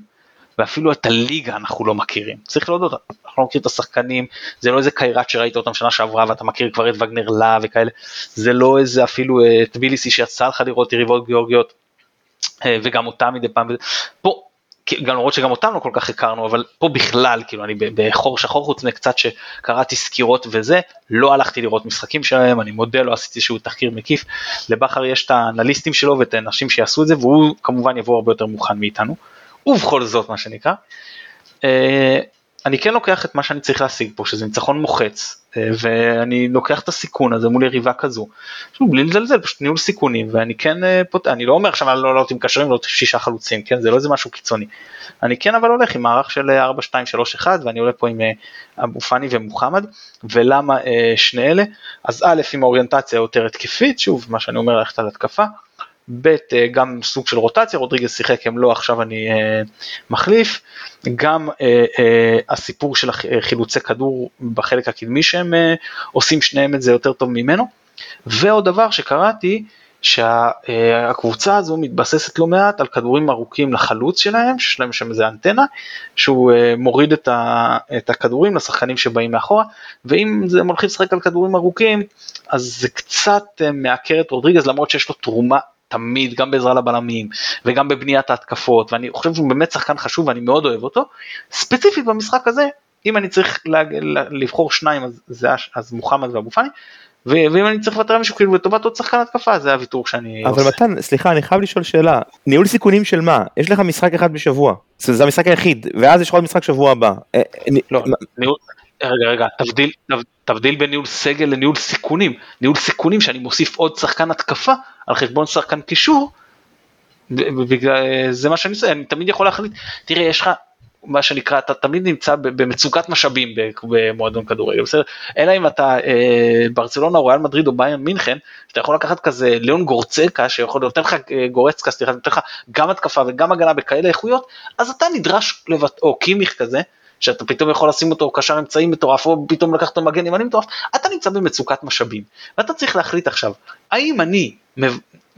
ואפילו את הליגה אנחנו לא מכירים. צריך להודות, אנחנו לא מכירים את השחקנים, זה לא איזה קיירת שראית אותם שנה שעברה ואתה מכיר כבר את וגנר לה וכאלה, זה לא איזה אפילו אה, טביליסי שיצא לך לראות יריבות גיאורגיות. אה, וגם אותם מדי פעם, פה, גם למרות שגם אותם לא כל כך הכרנו, אבל פה בכלל, כאילו אני בחור שחור חוץ מקצת שקראתי סקירות וזה, לא הלכתי לראות משחקים שלהם, אני מודה, לא עשיתי איזשהו תחקיר מקיף, לבכר יש את האנליסטים שלו ואת האנשים שיעשו את זה, והוא כמובן יבוא הרבה יותר מוכן מאיתנו, ובכל זאת מה שנקרא. אני כן לוקח את מה שאני צריך להשיג פה, שזה ניצחון מוחץ, אה, ואני לוקח את הסיכון הזה מול יריבה כזו. שוב, בלי לזלזל, פשוט ניהול סיכונים, ואני כן אה, פות... אני לא אומר עכשיו אני לא לעלות עם קשרים, לא שישה חלוצים, כן, זה לא איזה משהו קיצוני. אני כן אבל הולך עם מערך של אה, 4, 2, 3, 1, ואני עולה פה עם אה, אבו פאני ומוחמד, ולמה שני אלה? אז א', עם האוריינטציה היותר התקפית, שוב, מה שאני אומר, ללכת על התקפה. ב', אה, גם סוג של רוטציה, רודריגז שיחק, הם לא, עכשיו אני אה, מחליף. גם אה, אה, הסיפור של אה, חילוצי כדור בחלק הקדמי שהם אה, עושים שניהם את זה יותר טוב ממנו. ועוד דבר שקראתי, שהקבוצה הזו מתבססת לא מעט על כדורים ארוכים לחלוץ שלהם, שיש להם שם איזה אנטנה, שהוא אה, מוריד את, ה, את הכדורים לשחקנים שבאים מאחורה, ואם הם הולכים לשחק על כדורים ארוכים, אז זה קצת אה, מעקר את רודריגז, למרות שיש לו תרומה תמיד, גם בעזרה לבלמים, וגם בבניית ההתקפות, ואני חושב שהוא באמת שחקן חשוב ואני מאוד אוהב אותו. ספציפית במשחק הזה, אם אני צריך לה, לה, לבחור שניים, אז, זה, אז מוחמד ואבו פאני, ואם אני צריך לוותר מישהו כאילו לטובת עוד שחקן התקפה, זה הוויתור שאני אבל עושה. מתן, סליחה, אני חייב לשאול שאלה. ניהול סיכונים של מה? יש לך משחק אחד בשבוע. זה המשחק היחיד, ואז יש לך עוד משחק שבוע הבא. אה, אני- לא, ניהול, רגע, רגע, תבדיל, תב- תבדיל בין ניהול סגל לניהול סיכונים. ניהול סיכונים שאני מוסיף עוד שחקן התקפה על חשבון שחקן קישור, בגלל, זה מה שאני עושה, אני תמיד יכול להחליט, תראה, יש לך מה שנקרא אתה תמיד נמצא במצוקת משאבים במועדון כדורגל בסדר אלא אם אתה אה, ברצלונה ריאל מדריד או ביין מינכן אתה יכול לקחת כזה ליאון גורצקה שיכול לתת לך אה, גורצקה סליחה נותן לך גם התקפה וגם הגנה בכאלה איכויות אז אתה נדרש לבט... או קימיך כזה שאתה פתאום יכול לשים אותו קשר אמצעי מטורף או פתאום לקחת אותו מגן ימני מטורף אתה נמצא במצוקת משאבים ואתה צריך להחליט עכשיו האם אני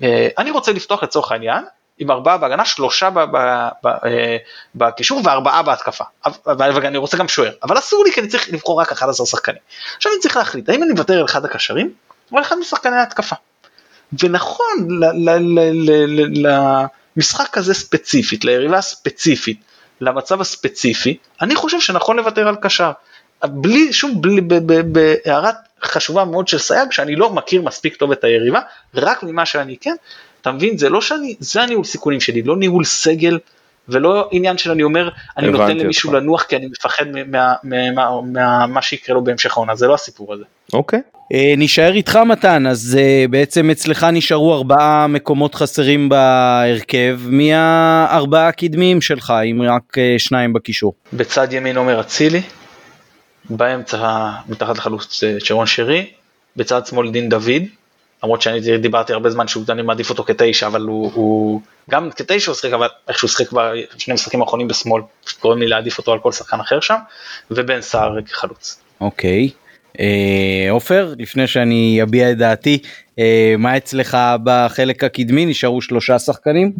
אה, אני רוצה לפתוח לצורך העניין עם ארבעה בהגנה, שלושה אה, בקישור וארבעה בהתקפה. ואני רוצה גם שוער, אבל אסור לי כי אני צריך לבחור רק 11 שחקנים. עכשיו אני צריך להחליט, האם אני מוותר על אחד הקשרים או על אחד משחקני ההתקפה. ונכון למשחק הזה ספציפית, ליריבה הספציפית, למצב הספציפי, אני חושב שנכון לוותר על קשר. בלי, שוב, בלי, בהערת חשובה מאוד של סייג, שאני לא מכיר מספיק טוב את היריבה, רק ממה שאני כן, אתה מבין? זה לא שאני, זה הניהול סיכונים שלי, לא ניהול סגל ולא עניין של אני אומר, אני נותן למישהו אותך. לנוח כי אני מפחד ממה שיקרה לו בהמשך העונה, זה לא הסיפור הזה. אוקיי. אה, נשאר איתך מתן, אז אה, בעצם אצלך נשארו ארבעה מקומות חסרים בהרכב, מי הארבעה הקדמיים שלך, אם רק אה, שניים בקישור? בצד ימין עומר אצילי, באמצע מתחת לחלוץ שרון שרי, בצד שמאל דין דוד, למרות שאני דיברתי הרבה זמן שאני מעדיף אותו כתשע, אבל הוא, הוא גם כתשע הוא שחק, אבל איך שהוא שחק בשני משחקים האחרונים בשמאל, קוראים לי להעדיף אותו על כל שחקן אחר שם, ובן סער כחלוץ. אוקיי. אה, עופר, לפני שאני אביע את דעתי, אה, מה אצלך בחלק הקדמי? נשארו שלושה שחקנים?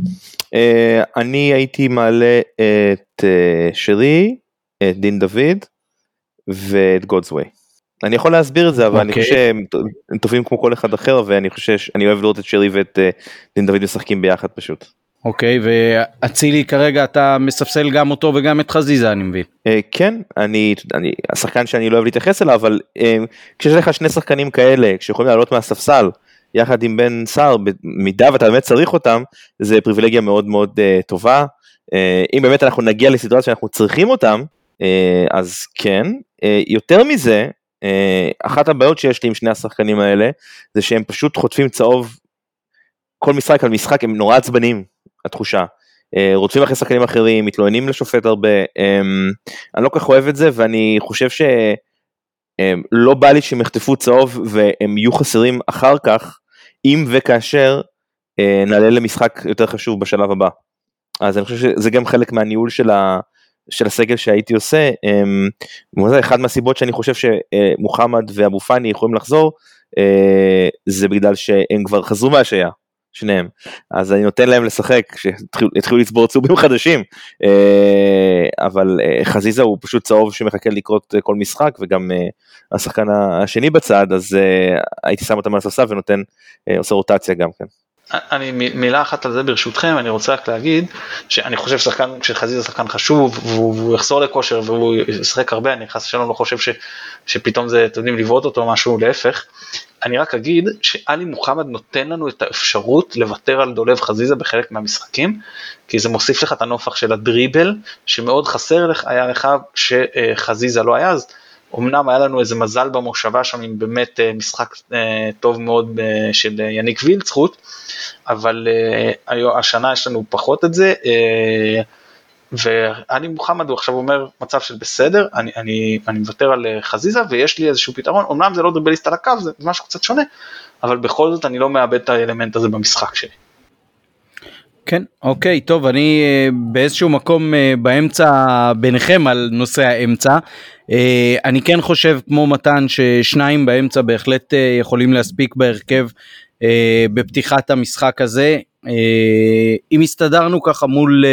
אה, אני הייתי מעלה את שרי, את דין דוד ואת גודסווי. אני יכול להסביר את זה אבל okay. אני אוקיי. חושב שהם טובים כמו כל אחד אחר ואני חושב שאני אוהב לראות את שרי ואת אה, דין דוד משחקים ביחד פשוט. אוקיי ואצילי כרגע אתה מספסל גם אותו וגם את חזיזה אני מבין. Uh, כן אני אני השחקן שאני לא אוהב להתייחס אליו אבל uh, כשיש לך שני שחקנים כאלה שיכולים לעלות מהספסל יחד עם בן סער במידה ואתה באמת צריך אותם זה פריבילגיה מאוד מאוד uh, טובה. אם באמת אנחנו נגיע לסיטואציה שאנחנו צריכים אותם אז כן יותר מזה אה, אחת הבעיות שיש לי עם שני השחקנים האלה זה שהם פשוט חוטפים צהוב כל משחק על משחק הם נורא עצבנים התחושה. אה, רודפים אחרי שחקנים אחרים מתלוננים לשופט הרבה אמ, אני לא כך אוהב את זה ואני חושב שלא בא לי שהם יחטפו צהוב והם יהיו חסרים אחר כך אם וכאשר אה, נעלה למשחק יותר חשוב בשלב הבא. אז אני חושב שזה גם חלק מהניהול של ה... של הסגל שהייתי עושה, אמ, אחד מהסיבות שאני חושב שמוחמד ואבו פאני יכולים לחזור, אה, זה בגלל שהם כבר חזרו מהשעיה, שניהם, אז אני נותן להם לשחק, שיתחילו לצבור צהובים חדשים, אה, אבל אה, חזיזה הוא פשוט צהוב שמחכה לקרות כל משחק, וגם השחקן השני בצד, אז הייתי שם אותם על הספסל ונותן, עושה רוטציה גם כן. אני מילה אחת על זה ברשותכם אני רוצה רק להגיד שאני חושב שחקן שחזיזה שחקן חשוב והוא יחזור לכושר והוא ישחק הרבה אני חס ושלום לא חושב ש, שפתאום זה אתם יודעים לבעוט אותו משהו להפך. אני רק אגיד שאלי מוחמד נותן לנו את האפשרות לוותר על דולב חזיזה בחלק מהמשחקים כי זה מוסיף לך את הנופח של הדריבל שמאוד חסר לך היה לך כשחזיזה לא היה אז. אמנם היה לנו איזה מזל במושבה שם עם באמת אה, משחק אה, טוב מאוד אה, של יניק וילצחוט, אבל השנה יש לנו פחות את זה. ואני מוחמד הוא עכשיו אומר מצב של בסדר, אני, אני, אני מוותר על חזיזה ויש לי איזשהו פתרון, אמנם זה לא דריבליסט על הקו, זה משהו קצת שונה, אבל בכל זאת אני לא מאבד את האלמנט הזה במשחק שלי. כן, אוקיי, טוב, אני באיזשהו מקום באמצע ביניכם על נושא האמצע. אה, אני כן חושב כמו מתן ששניים באמצע בהחלט אה, יכולים להספיק בהרכב אה, בפתיחת המשחק הזה. אם הסתדרנו ככה מול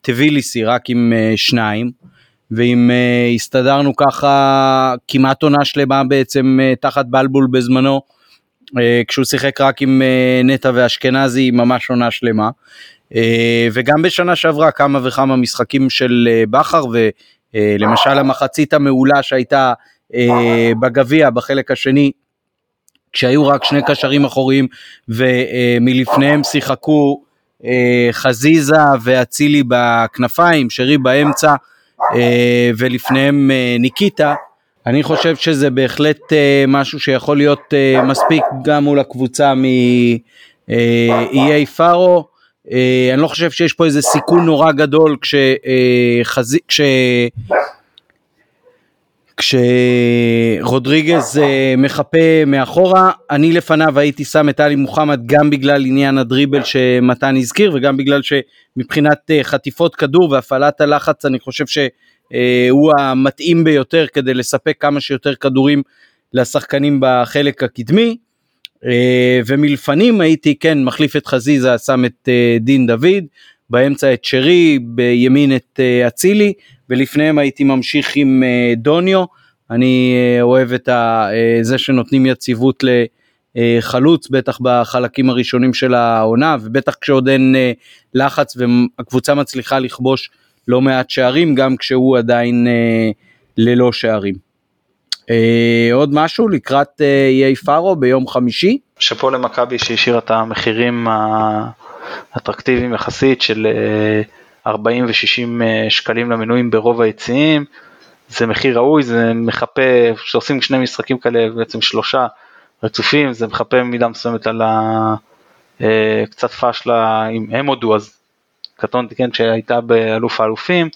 טביליסי רק עם שניים, ואם הסתדרנו ככה כמעט עונה שלמה בעצם תחת בלבול בזמנו, כשהוא שיחק רק עם נטע ואשכנזי ממש עונה שלמה. וגם בשנה שעברה כמה וכמה משחקים של בכר אה, למשל המחצית המעולה שהייתה אה, בגביע בחלק השני, כשהיו רק שני קשרים אחוריים ומלפניהם שיחקו אה, חזיזה ואצילי בכנפיים, שרי באמצע ולפניהם ניקיטה. אני חושב שזה בהחלט משהו שיכול להיות מספיק גם מול הקבוצה מאיי פארו. אה, אני לא חושב שיש פה איזה סיכון נורא גדול כשחזי... כש... כשרודריגז אה, מחפה מאחורה, אני לפניו הייתי שם את עלי מוחמד גם בגלל עניין הדריבל שמתן הזכיר וגם בגלל שמבחינת אה, חטיפות כדור והפעלת הלחץ אני חושב שהוא המתאים ביותר כדי לספק כמה שיותר כדורים לשחקנים בחלק הקדמי. אה, ומלפנים הייתי כן מחליף את חזיזה, שם את דין דוד, באמצע את שרי, בימין את אצילי, ולפניהם הייתי ממשיך עם אה, דוניו, אני אה, אוהב את אה, זה שנותנים יציבות לחלוץ, בטח בחלקים הראשונים של העונה, ובטח כשעוד אין לחץ והקבוצה מצליחה לכבוש לא מעט שערים, גם כשהוא עדיין ללא שערים. עוד משהו לקראת איי פארו ביום חמישי? שאפו למכבי שהשאירה את המחירים האטרקטיביים יחסית של 40 ו-60 אה, שקלים למנויים ברוב היציעים, זה מחיר ראוי, זה מחפה, כשעושים שני משחקים כאלה, בעצם שלושה רצופים, זה מחפה במידה מסוימת על ה... אה, קצת פאשלה, אם הם הודו אז קטונתי, כן, שהייתה באלוף האלופים,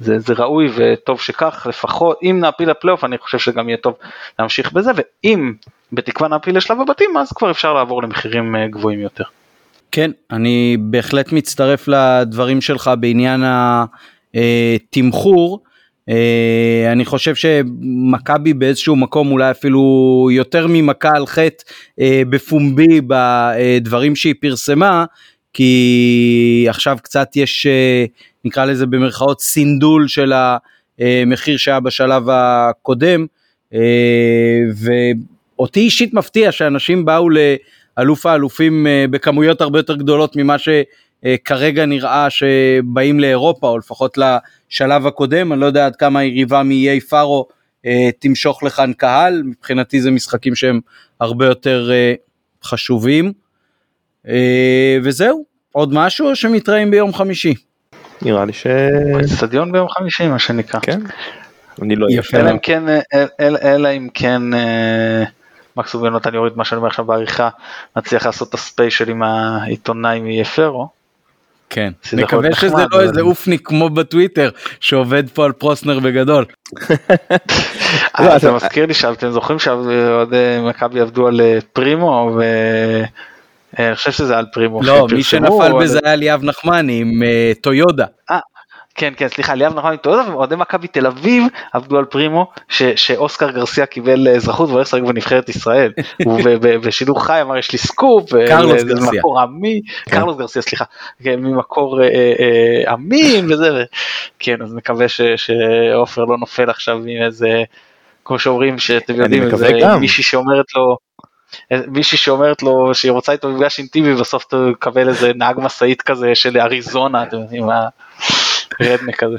זה, זה ראוי וטוב שכך, לפחות אם נעפיל לפלייאוף אני חושב שגם יהיה טוב להמשיך בזה, ואם בתקווה נעפיל לשלב הבתים אז כבר אפשר לעבור למחירים אה, גבוהים יותר. כן, אני בהחלט מצטרף לדברים שלך בעניין התמחור. אה, אני חושב שמכבי באיזשהו מקום אולי אפילו יותר ממכה על חטא אה, בפומבי בדברים שהיא פרסמה, כי עכשיו קצת יש, אה, נקרא לזה במרכאות, סינדול של המחיר שהיה בשלב הקודם, ואותי אישית מפתיע שאנשים באו ל... אלוף האלופים אה, בכמויות הרבה יותר גדולות ממה שכרגע נראה שבאים לאירופה, או לפחות לשלב הקודם, אני לא יודע עד כמה היריבה מאיי פארו אה, תמשוך לכאן קהל, מבחינתי זה משחקים שהם הרבה יותר אה, חשובים. וזהו, עוד משהו או שמתראים ביום חמישי? נראה לי ש... אצטדיון ביום חמישי מה שנקרא. כן. אני לא יפה. אלא אם כן, אלא אם כן מקס ובנותן יוריד מה שאני אומר עכשיו בעריכה, נצליח לעשות את הספיישל עם העיתונאי מיפרו. כן, נקווה שזה לא איזה אופניק כמו בטוויטר שעובד פה על פרוסנר בגדול. אה, זה מזכיר לי שאתם זוכרים שאוהדי מכבי עבדו על אה, פרימו ואני חושב שזה על פרימו. לא, מי שנפל בזה היה ליאב נחמני עם אה, טויודה. כן כן סליחה ליאב נכון איתו ואוהדי מכבי תל אביב עבדו על פרימו ש, שאוסקר גרסיה קיבל אזרחות והולך לשחק בנבחרת ישראל ובשידור חי אמר יש לי סקופ קרלוס גרסיה ממקור אמין כן. קרלוס גרסיה סליחה כן, ממקור אה, אה, אמין וזה כן אז נקווה שעופר לא נופל עכשיו עם איזה כמו שאומרים שאתם יודעים איזה מישהי שאומרת לו מישהי שאומרת לו שהיא רוצה איתו מפגש אינטימי ובסוף תקבל איזה נהג משאית כזה של אריזונה אתם יודעים מה. רדנק כזה.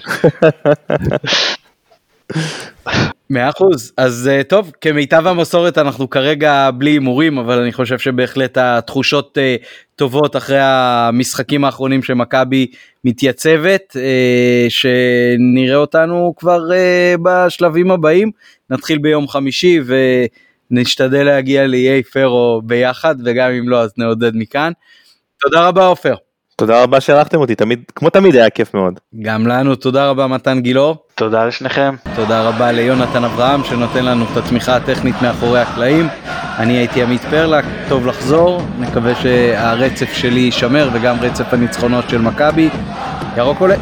מאה אחוז אז uh, טוב כמיטב המסורת אנחנו כרגע בלי הימורים אבל אני חושב שבהחלט התחושות uh, טובות אחרי המשחקים האחרונים שמכבי מתייצבת uh, שנראה אותנו כבר בשלבים הבאים נתחיל ביום חמישי ונשתדל להגיע לאיי פרו ביחד וגם אם לא אז נעודד מכאן. תודה רבה עופר. תודה רבה שערכתם אותי תמיד כמו תמיד היה כיף מאוד. גם לנו תודה רבה מתן גילאור. תודה לשניכם. תודה רבה ליונתן אברהם שנותן לנו את התמיכה הטכנית מאחורי הקלעים. אני הייתי עמית פרלק, טוב לחזור, נקווה שהרצף שלי יישמר וגם רצף הניצחונות של מכבי. ירוק עולה.